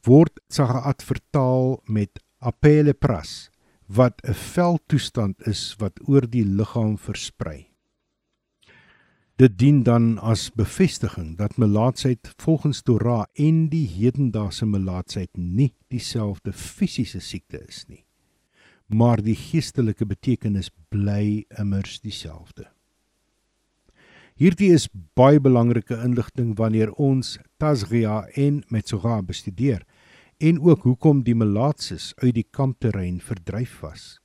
word Tsagaat vertaal met apelepras wat 'n veldtoestand is wat oor die liggaam versprei. Dit dien dan as bevestiging dat melaatsheid volgens Torah en die hedendaagse melaatsheid nie dieselfde fisiese siekte is nie, maar die geestelike betekenis bly immers dieselfde. Hierdie is baie belangrike inligting wanneer ons Tazria en Metsoga bestudeer en ook hoekom die melaatses uit die kampterrein verdryf was.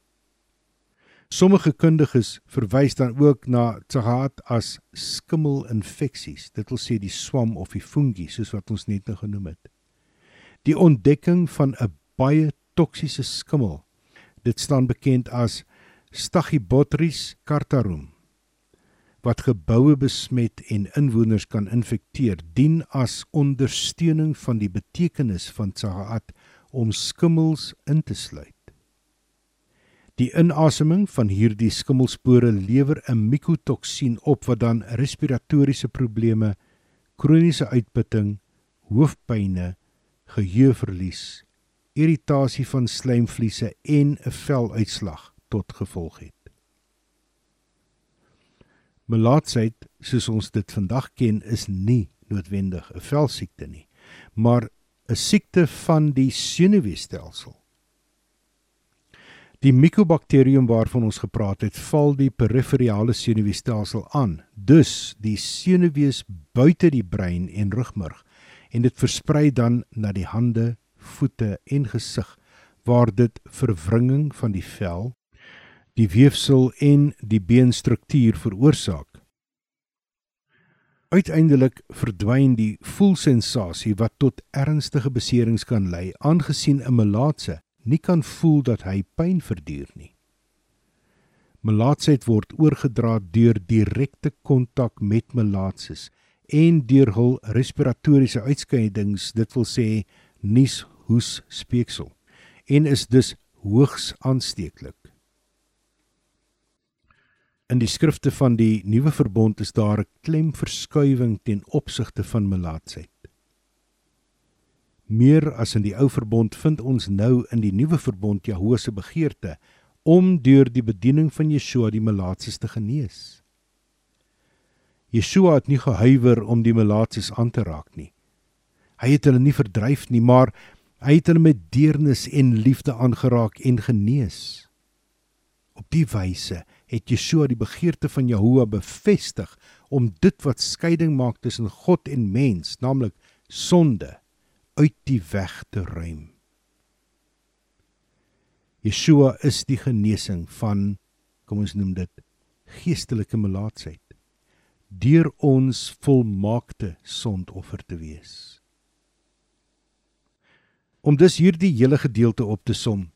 Sommige kundiges verwys dan ook na tsagat as skimmelinfeksies, dit wil sê die swam of die fungi soos wat ons net nou genoem het. Die ontdekking van 'n baie toksiese skimmel, dit staan bekend as Stachybotrys cartarum wat geboue besmet en inwoners kan infekteer, dien as ondersteuning van die betekenis van Tsagat om skimmels in te sluit. Die inaseming van hierdie skimmelspore lewer 'n mikotoksien op wat dan respiratoriese probleme, kroniese uitputting, hoofpynne, geheueverlies, irritasie van slijmvliese en 'n veluitslag tot gevolg het. Melaatsheid, soos ons dit vandag ken, is nie noodwendig 'n velsiekte nie, maar 'n siekte van die senuweestelsel. Die mikobakterium waarvan ons gepraat het, val die periferiale senuweestelsel aan, dus die senuwees buite die brein en rugmurg en dit versprei dan na die hande, voete en gesig waar dit verwringing van die vel die weefsel en die beenstruktuur veroorsaak. Uiteindelik verdwyn die voelsensasie wat tot ernstige beserings kan lei, aangesien 'n melaatse nie kan voel dat hy pyn verduur nie. Melaatsheid word oorgedra deur direkte kontak met melaatses en deur hul respiratoriese uitskeidings, dit wil sê nies, hoes, speeksel en is dus hoogs aansteeklik. In die skrifte van die Nuwe Verbond is daar 'n klemverskuiwing ten opsigte van melaatsheid. Meer as in die Ou Verbond vind ons nou in die Nuwe Verbond Jahoe se begeerte om deur die bediening van Yeshua die melaatses te genees. Yeshua het nie gehuiwer om die melaatses aan te raak nie. Hy het hulle nie verdryf nie, maar hy het hulle met deernis en liefde aangeraak en genees. Op die wyse het Yeshua die begeerte van Jehovah bevestig om dit wat skeiding maak tussen God en mens, naamlik sonde, uit die weg te ruim. Yeshua is die genesing van kom ons noem dit geestelike melaatsheid deur ons volmaakte sondoffer te wees. Om dus hierdie hele gedeelte op te som.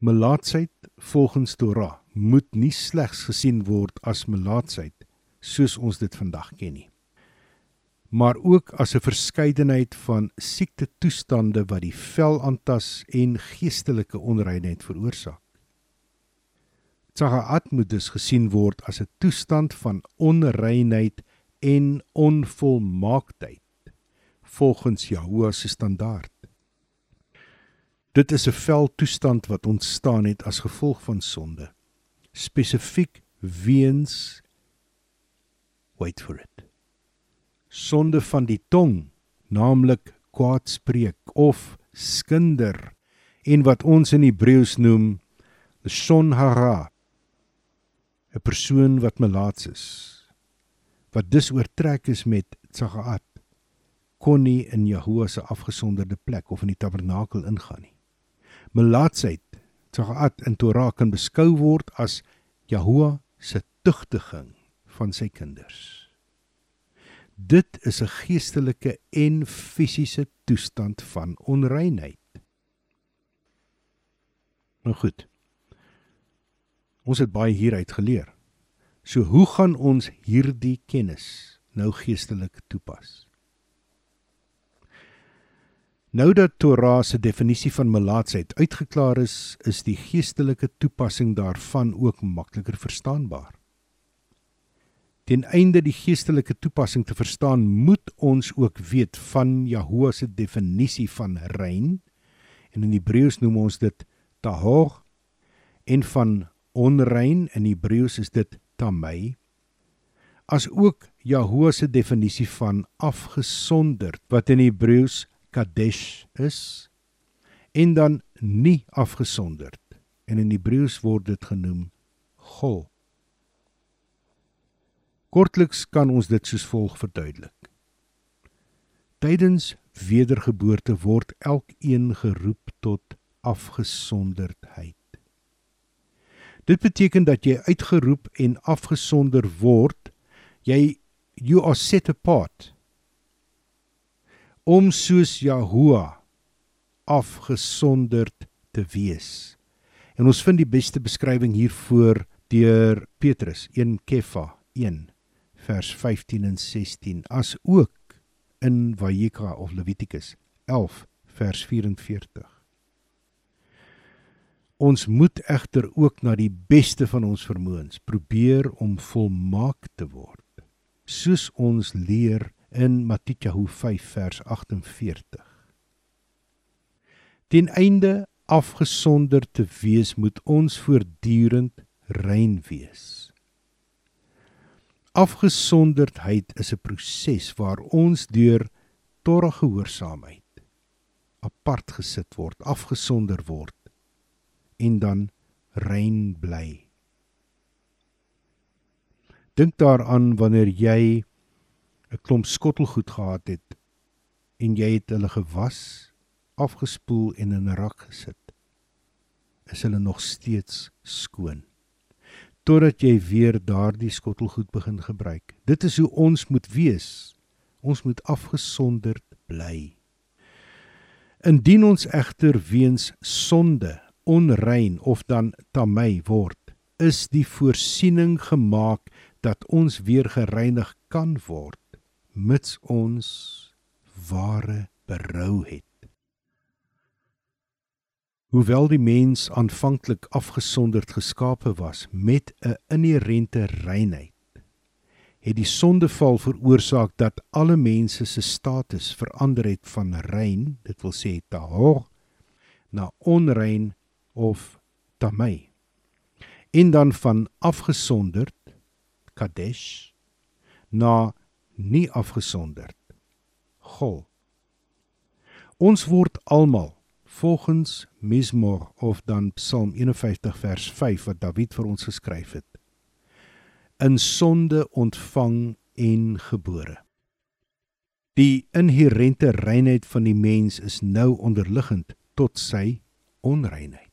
Melaatsheid volgens Torah moet nie slegs gesien word as melaatsheid soos ons dit vandag ken nie maar ook as 'n verskeidenheid van siekte toestande wat die vel aantas en geestelike onreinheid veroorsaak. Tsagaat moet dus gesien word as 'n toestand van onreinheid en onvolmaaktheid volgens Jahoua se standaard. Dit is 'n vel toestand wat ontstaan het as gevolg van sonde, spesifiek weens wait for it. Sonde van die tong, naamlik kwaadspreek of skinder en wat ons in Hebreëus noem son hara 'n persoon wat melaats is wat dus oortrek is met tsagaat kon nie in Jahoua se afgesonderde plek of in die tabernakel ingaan nie. Melaatsheid tsagaat in Torah kan beskou word as Jahoua se tugtiging van sy kinders. Dit is 'n geestelike en fisiese toestand van onreinheid. Nou goed. Ons het baie hieruit geleer. So hoe gaan ons hierdie kennis nou geestelik toepas? Nou dat Torah se definisie van melaatsheid uitgeklaar is, is die geestelike toepassing daarvan ook makliker verstaanbaar. Ten einde die geestelike toepassing te verstaan, moet ons ook weet van Jahoua se definisie van rein. En in Hebreëus noem ons dit tahor. En van onrein in Hebreëus is dit tamay as ook Jahoua se definisie van afgesonderd wat in Hebreëus kadesh is en dan nie afgesonderd. En in Hebreëus word dit genoem gol Kortliks kan ons dit soos volg verduidelik Tydens wedergeboorte word elkeen geroep tot afgesonderdheid Dit beteken dat jy uitgeroep en afgesonder word. Jy you are set apart. Om soos Jahoua afgesonderd te wees. En ons vind die beste beskrywing hiervoor deur Petrus 1 Kefa 1 vers 15 en 16 as ook in Vayikra of Levitikus 11 vers 44. Ons moet egter ook na die beste van ons vermoëns probeer om volmaak te word. Soos ons leer in Matthew 5 vers 48. Ten einde afgesonder te wees, moet ons voortdurend rein wees. Afgesonderdheid is 'n proses waar ons deur Torah gehoorsaamheid apart gesit word, afgesonder word en dan rein bly. Dink daaraan wanneer jy 'n klomp skottelgoed gehad het en jy het hulle gewas, afgespoel en in 'n rak gesit. Is hulle nog steeds skoon? Totdat jy weer daardie skottelgoed begin gebruik. Dit is hoe ons moet wees. Ons moet afgesonderd bly. Indien ons egter weens sonde onrein of dan tamei word, is die voorsiening gemaak dat ons weer gereinig kan word mits ons ware berou het. Hoewel die mens aanvanklik afgesonderd geskape was met 'n inherente reinheid, het die sondeval veroorsaak dat alle mense se status verander het van rein, dit wil sê tahor, na onrein of tamei. En dan van afgesonderd kadesh na nie afgesonderd gol. Ons word almal volgens Mismor of dan Psalm 51 vers 5 wat Dawid vir ons geskryf het in sonde ontvang en gebore. Die inherente reinheid van die mens is nou onderliggend tot sy onreinheid.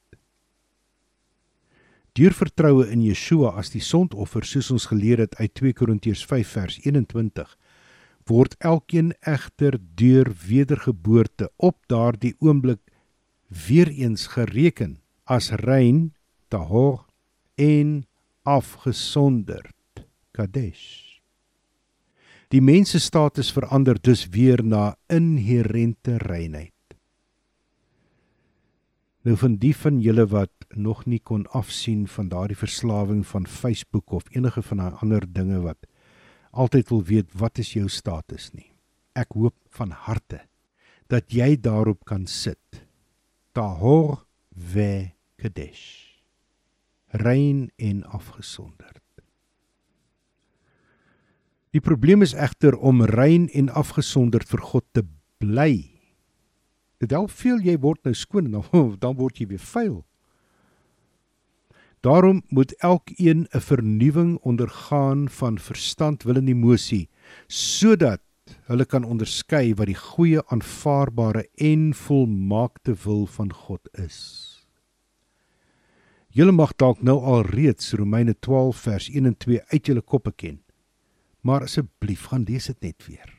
Deur vertroue in Yeshua as die sondoffer soos ons geleer het uit 2 Korintiërs 5 vers 21 word elkeen egter deur wedergeboorte op daardie oomblik weer eens gereken as rein, tahor en afgesonderd, kadesh. Die mens se status verander dus weer na inherente reinheid. Nou van die van julle wat nog nie kon afsien van daardie verslawing van Facebook of enige van daai ander dinge wat altyd wil weet wat is jou status nie. Ek hoop van harte dat jy daarop kan sit tahor ve kadesh. Rein en afgesonderd. Die probleem is egter om rein en afgesonderd vir God te bly. Dit help veel jy word nou skoon en dan, word jy weer vuil. Daarom moet elkeen 'n vernuwing ondergaan van verstand, wil en emosie sodat hulle kan onderskei wat die goeie, aanvaarbare en volmaakte wil van God is. Julle mag dalk nou al reeds Romeine 12 vers 1 en 2 uit julle koppe ken. Maar asseblief gaan lees dit net weer.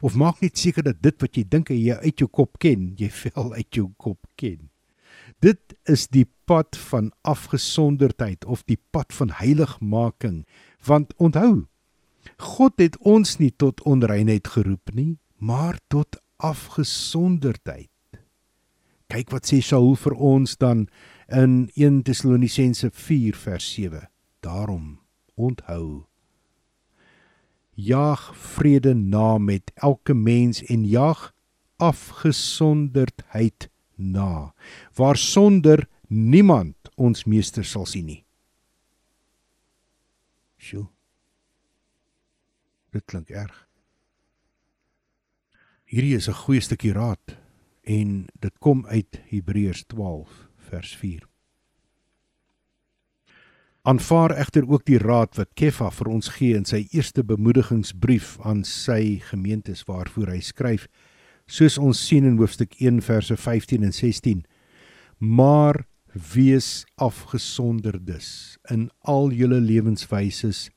Of maak net seker dat dit wat jy dink jy uit jou kop ken, jy vel uit jou kop ken. Dit is die pad van afgesonderdheid of die pad van heiligmaking. Want onthou, God het ons nie tot onreinheid geroep nie, maar tot afgesonderdheid. Kyk wat sê Saul vir ons dan in 1 Tessalonisense 4 vers 7. Daarom onthou Jag vrede na met elke mens en jag afgesonderdheid na waar sonder niemand ons meester sal sien nie. Sjoe. Dit klink erg. Hierdie is 'n goeie stukkie raad en dit kom uit Hebreërs 12 vers 4. Aanvaar egter ook die raad wat Kefa vir ons gee in sy eerste bemoedigingsbrief aan sy gemeentes waarvoor hy skryf, soos ons sien in hoofstuk 1 verse 15 en 16. Maar wees afgesonderdes in al julle lewenswyses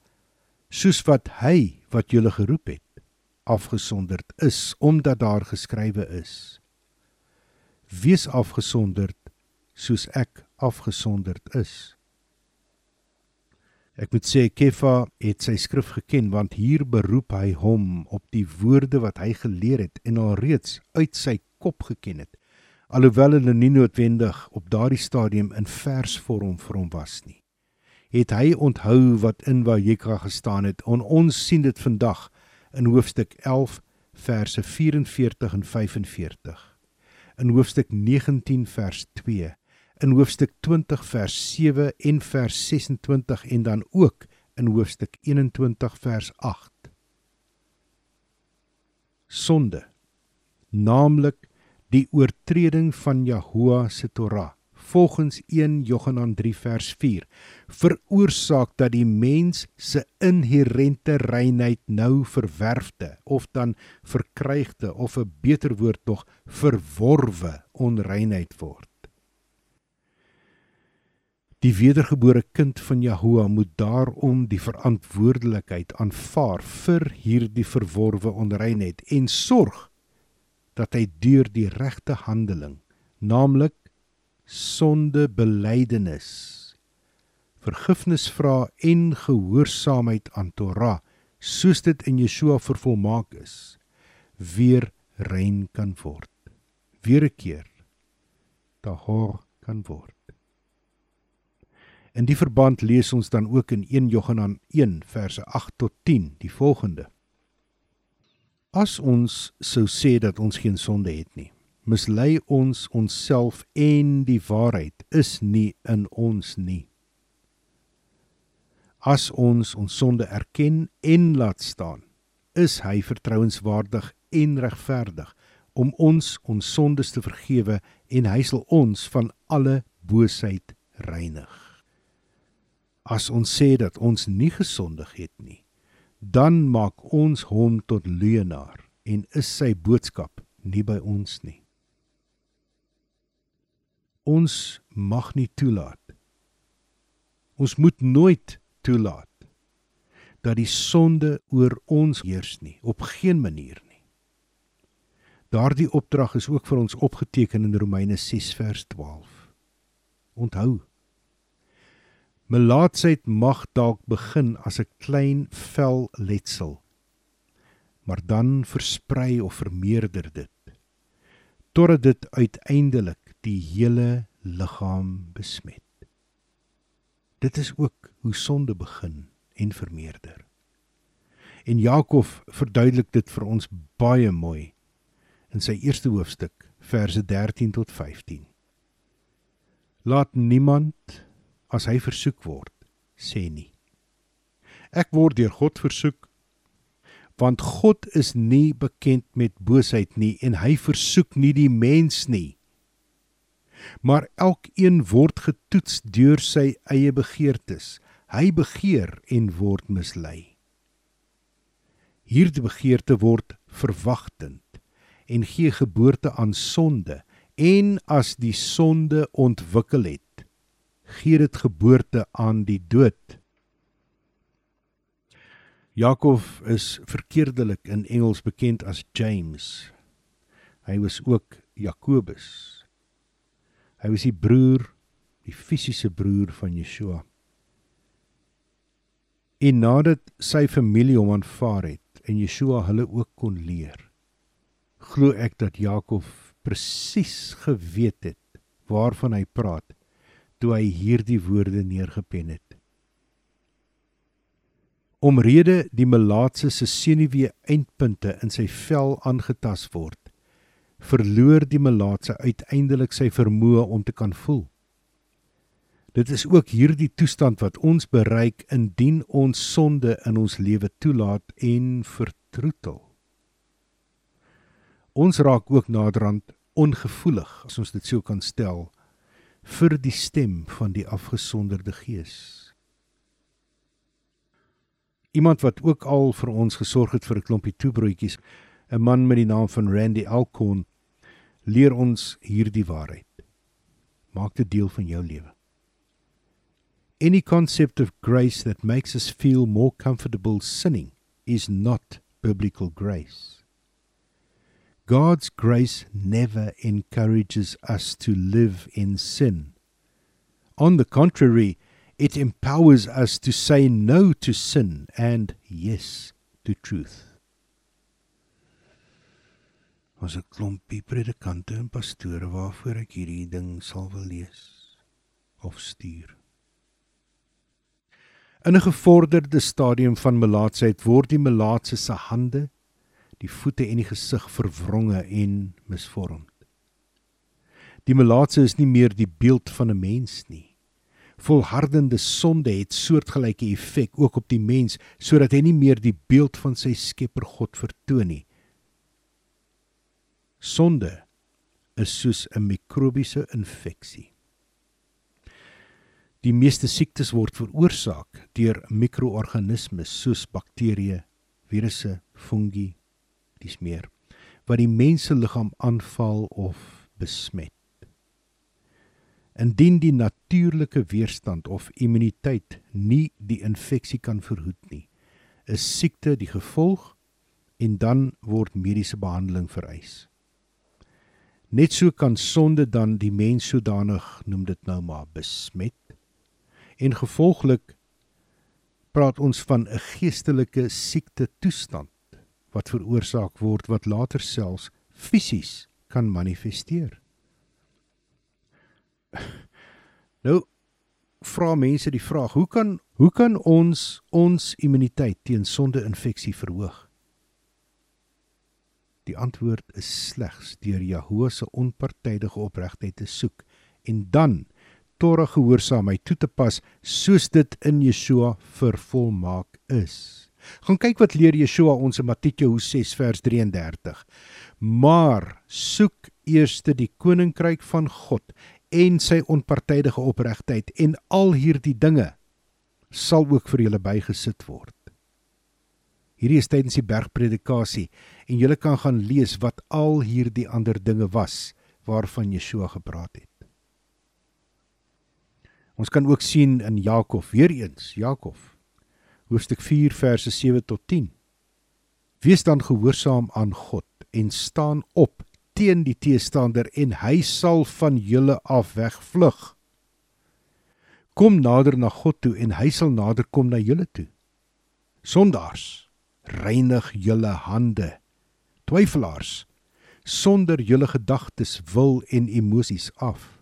soos wat hy wat julle geroep het afgesonderd is omdat daar geskrywe is. Wees afgesonderd soos ek afgesonderd is. Ek moet sê Kefa het sy skrif geken want hier beroep hy hom op die woorde wat hy geleer het en alreeds uit sy kop geken het alhoewel hulle nie noodwendig op daardie stadium in versvorm vir hom was nie het hy onthou wat in Vayikra gestaan het. En ons sien dit vandag in hoofstuk 11 verse 44 en 45. In hoofstuk 19 vers 2, in hoofstuk 20 vers 7 en vers 26 en dan ook in hoofstuk 21 vers 8. Sonde, naamlik die oortreding van Jahoua se Torah volgens 1 Johannes 3 vers 4 veroorsaak dat die mens se inherente reinheid nou verwerfde of dan verkrygde of 'n beter woord tog verworwe onreinheid word. Die wedergebore kind van Jahoua moet daarom die verantwoordelikheid aanvaar vir hierdie verworwe onreinheid en sorg dat hy deur die regte handeling, naamlik sonde belydenis, vergifnis vra en gehoorsaamheid aan Torah, soos dit in Yeshua vervolmaak is, weer rein kan word. Weer 'n keer tahor kan word. In die verband lees ons dan ook in 1 Johannes 1 verse 8 tot 10 die volgende: As ons sou sê dat ons geen sonde het nie, mislei ons onsself en die waarheid is nie in ons nie. As ons ons sonde erken en laat staan, is hy vertrouenswaardig en regverdig om ons ons sondes te vergewe en hy sal ons van alle boosheid reinig. As ons sê dat ons nie gesondig het nie, dan maak ons hom tot leienaar en is sy boodskap nie by ons nie. Ons mag nie toelaat. Ons moet nooit toelaat dat die sonde oor ons heers nie op geen manier nie. Daardie opdrag is ook vir ons opgeteken in Romeine 6 vers 12. Onthou Melaatsheid mag dalk begin as 'n klein vel letsel, maar dan versprei of vermeerder dit totdat dit uiteindelik die hele liggaam besmet. Dit is ook hoe sonde begin en vermeerder. En Jakob verduidelik dit vir ons baie mooi in sy eerste hoofstuk verse 13 tot 15. Laat niemand as hy versoek word, sê nie. Ek word deur God versoek want God is nie bekend met boosheid nie en hy versoek nie die mens nie. Maar elkeen word getoets deur sy eie begeertes. Hy begeer en word mislei. Hierdie begeerte word verwagtend en gee geboorte aan sonde en as die sonde ontwikkel het gee dit geboorte aan die dood. Jakob is verkeerdelik in Engels bekend as James. Hy was ook Jakobus. Hy was die broer, die fisiese broer van Yeshua. En nadat sy familie hom aanvaar het en Yeshua hulle ook kon leer, glo ek dat Jakob presies geweet het waarvan hy praat toe hy hierdie woorde neergepen het. Omrede die melaatse se senuwee eindpunte in sy vel aangetast word, verloor die melaatse uiteindelik sy vermoë om te kan voel. Dit is ook hierdie toestand wat ons bereik indien ons sonde in ons lewe toelaat en vertroetel. Ons raak ook naderhand ongevoelig, as ons dit sou kan stel, vir die stem van die afgesonderde gees. Iemand wat ook al vir ons gesorg het vir 'n klompie toebroodjies, 'n man met die naam van Randy Alcorn, leer ons hierdie waarheid. Maak dit deel van jou lewe. Any concept of grace that makes us feel more comfortable sinning is not biblical grace. God's grace never encourages us to live in sin. On the contrary, it empowers us to say no to sin and yes to truth. Ons 'n klompie predikante en pastore waarvoor ek hierdie ding sal wil lees of stuur. In 'n gevorderde stadium van melaatsheid word die melaatse se hande die voete en die gesig verwronge en misvormd. Die melaatse is nie meer die beeld van 'n mens nie. Volhardende sonde het soortgelyke effek ook op die mens sodat hy nie meer die beeld van sy Skepper God vertoon nie. Sonde is soos 'n mikrobiese infeksie. Die meeste siektes word veroorsaak deur mikroorganismes soos bakterieë, virusse, fungi, dis meer wat die mense liggaam aanval of besmet. Indien die natuurlike weerstand of immuniteit nie die infeksie kan verhoed nie, is siekte die gevolg en dan word mediese behandeling vereis. Net so kan sonde dan die mens sodanig noem dit nou maar besmet en gevolglik praat ons van 'n geestelike siekte toestand wat veroorsaak word wat later selfs fisies kan manifesteer. Nou vra mense die vraag: Hoe kan hoe kan ons ons immuniteit teen sonde-infeksie verhoog? Die antwoord is slegs deur Jahoe se onpartydige opregtheid te soek en dan Torah gehoorsaamheid toe te pas soos dit in Yeshua vervolmaak is. Gaan kyk wat leer Yeshua ons in Matteus 6 vers 33. Maar soek eers die koninkryk van God en sy onpartydige opregtheid en al hierdie dinge sal ook vir julle bygesit word. Hierdie is tydens die bergpredikasie en julle kan gaan lees wat al hierdie ander dinge was waarvan Yeshua gepraat het. Ons kan ook sien in Jakob weer eens, Jakob hoofstuk 4 verse 7 tot 10. Wees dan gehoorsaam aan God en staan op teen die teestander en hy sal van julle af wegvlug. Kom nader na God toe en hy sal nader kom na julle toe. Sondaars, reinig julle hande. Twyfelaars, sonder julle gedagtes, wil en emosies af.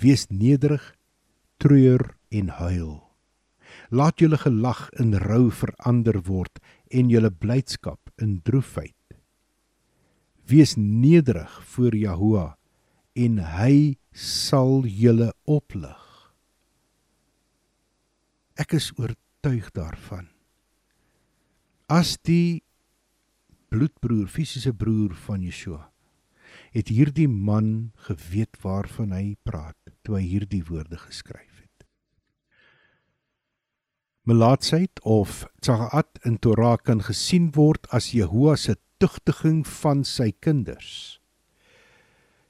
Wees nederig, treur en huil. Laat julle gelag in rou verander word en julle blydskap in droefheid wees nederig voor Jahoua en hy sal julle oplig. Ek is oortuig daarvan. As die bloedbroer, fisiese broer van Yeshua, het hierdie man geweet waarvan hy praat toe hy hierdie woorde geskryf het. Melaatsheid of tsagaat in Torah kan gesien word as Jehovah se tugtiging van sy kinders.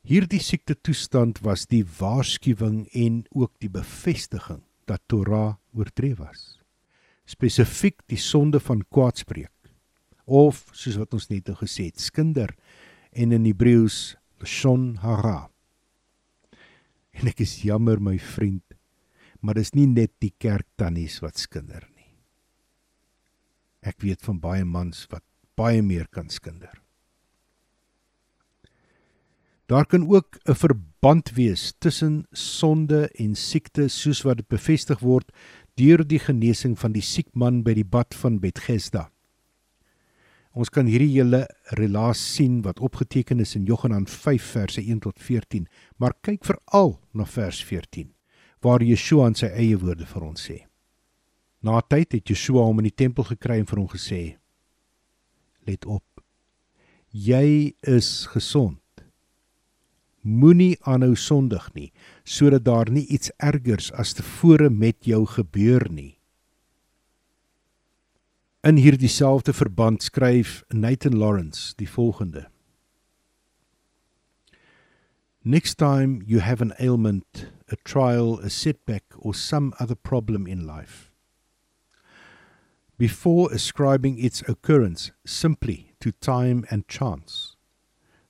Hierdie siekte toestand was die waarskuwing en ook die bevestiging dat Torah oortree was. Spesifiek die sonde van kwaadspreek of soos wat ons net nou gesê het, skinder en in Hebreëus lashon hara. En ek is jammer my vriend, maar dis nie net die kerk tannies wat skinder nie. Ek weet van baie mans wat baie meer kan skinder. Daar kan ook 'n verband wees tussen sonde en siekte soos wat dit bevestig word deur die genesing van die siek man by die bad van Bethesda. Ons kan hierdie hele relaas sien wat opgeteken is in Johannes 5 verse 1 tot 14, maar kyk veral na vers 14 waar Yeshua aan sy eie woorde vir ons sê. Na tyd het Yeshua hom in die tempel gekry en vir hom gesê: let op. Jy is gesond. Moenie aanhou sondig nie sodat daar nie iets ergers as tevore met jou gebeur nie. In hierdie selfde verband skryf Nathan Lawrence die volgende: Next time you have an ailment, a trial, a setback or some other problem in life, before ascribing its occurrence simply to time and chance.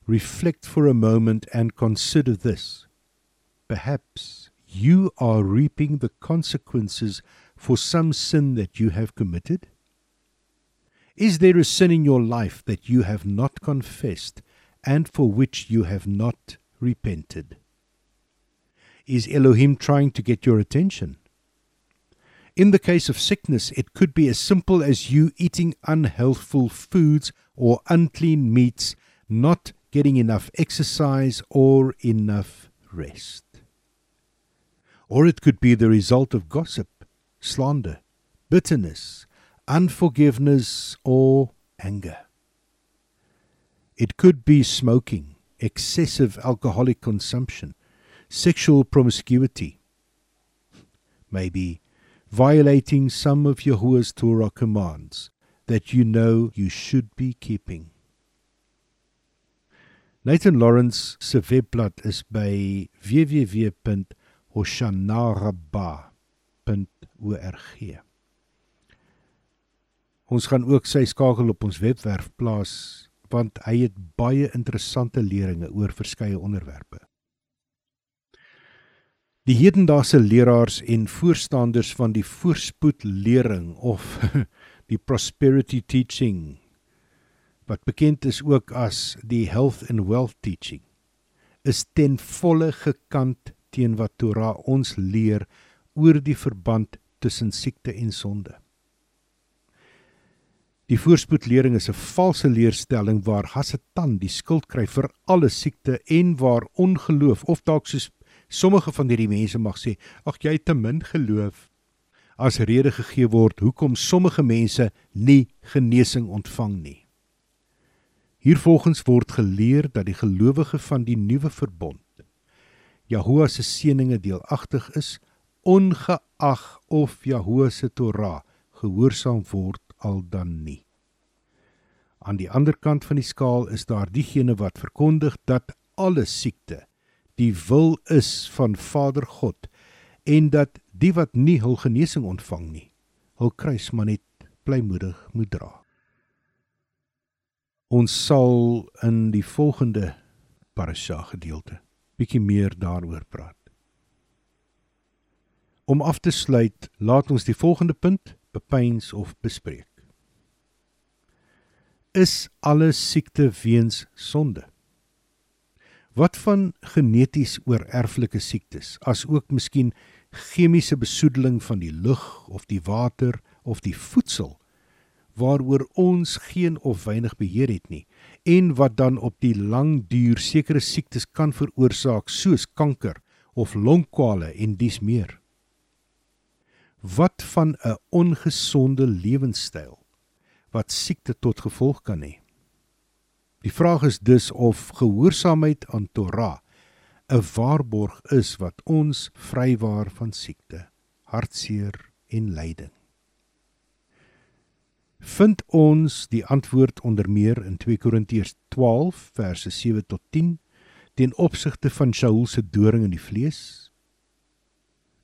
Reflect for a moment and consider this. Perhaps you are reaping the consequences for some sin that you have committed? Is there a sin in your life that you have not confessed and for which you have not repented? Is Elohim trying to get your attention? In the case of sickness, it could be as simple as you eating unhealthful foods or unclean meats, not getting enough exercise or enough rest. Or it could be the result of gossip, slander, bitterness, unforgiveness, or anger. It could be smoking, excessive alcoholic consumption, sexual promiscuity, maybe violating some of Yahuwah's Torah commands that you know you should be keeping. Nathan Lawrence se webblad is by www.hoshanaraba.org. Ons gaan ook sy skakel op ons webwerf plaas want hy het baie interessante leringe oor verskeie onderwerpe. Die hedendaagse leraars en voorstanders van die voorspoedlering of die prosperity teaching wat bekend is ook as die health and wealth teaching is ten volle gekant teen wat Torah ons leer oor die verband tussen siekte en sonde. Die voorspoedlering is 'n valse leerstelling waar Hasatan die skuld kry vir alle siekte en waar ongeloof of dalk soos sommige van hierdie mense mag sê, ag jy het te min geloof as rede gegee word hoekom sommige mense nie genesing ontvang nie. Hiervolgens word geleer dat die gelowige van die nuwe verbond Jahoua se seëninge deelagtig is ongeag of Jahoua se Torah gehoorsaam word al dan nie. Aan die ander kant van die skaal is daar diegene wat verkondig dat alle siekte die wil is van Vader God en dat die wat nie hul genesing ontvang nie, hul kruis maar net blymoedig moet dra. Ons sal in die volgende parasha gedeelte bietjie meer daaroor praat. Om af te sluit, laat ons die volgende punt bepeins of bespreek is alle siekte weens sonde. Wat van geneties oorerflike siektes, as ook miskien chemiese besoedeling van die lug of die water of die voedsel waaroor ons geen of weinig beheer het nie en wat dan op die lang duur sekere siektes kan veroorsaak soos kanker of longkwale en dies meer. Wat van 'n ongesonde lewenstyl wat siekte tot gevolg kan hê. Die vraag is dus of gehoorsaamheid aan Torah 'n waarborg is wat ons vrywaar van siekte, hartseer en lyding. Vind ons die antwoord onder meer in 2 Korintiërs 12 verse 7 tot 10 ten opsigte van Shaul se doring in die vlees.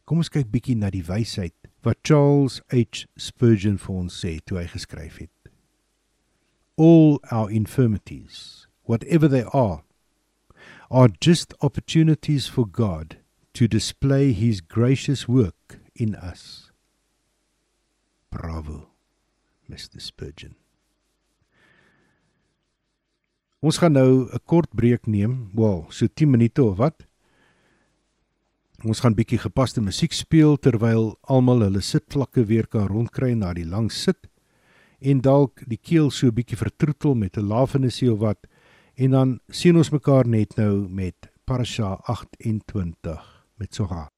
Kom ons kyk bietjie na die wysheid wat Charles H Spurgeon vir ons sê toe hy geskryf het all our infirmities, whatever they are, are just opportunities for God to display His gracious work in us. Bravo, Mr. Spurgeon. Ons gaan nou 'n kort breek neem, wel, so 10 minute of wat. Ons gaan bietjie gepaste musiek speel terwyl almal hulle sitvlakke weer kan rondkry na die lang sit en dalk die keel so 'n bietjie vertroetel met 'n lafenesie of wat. En dan sien ons mekaar net nou met parasha 28 met Soha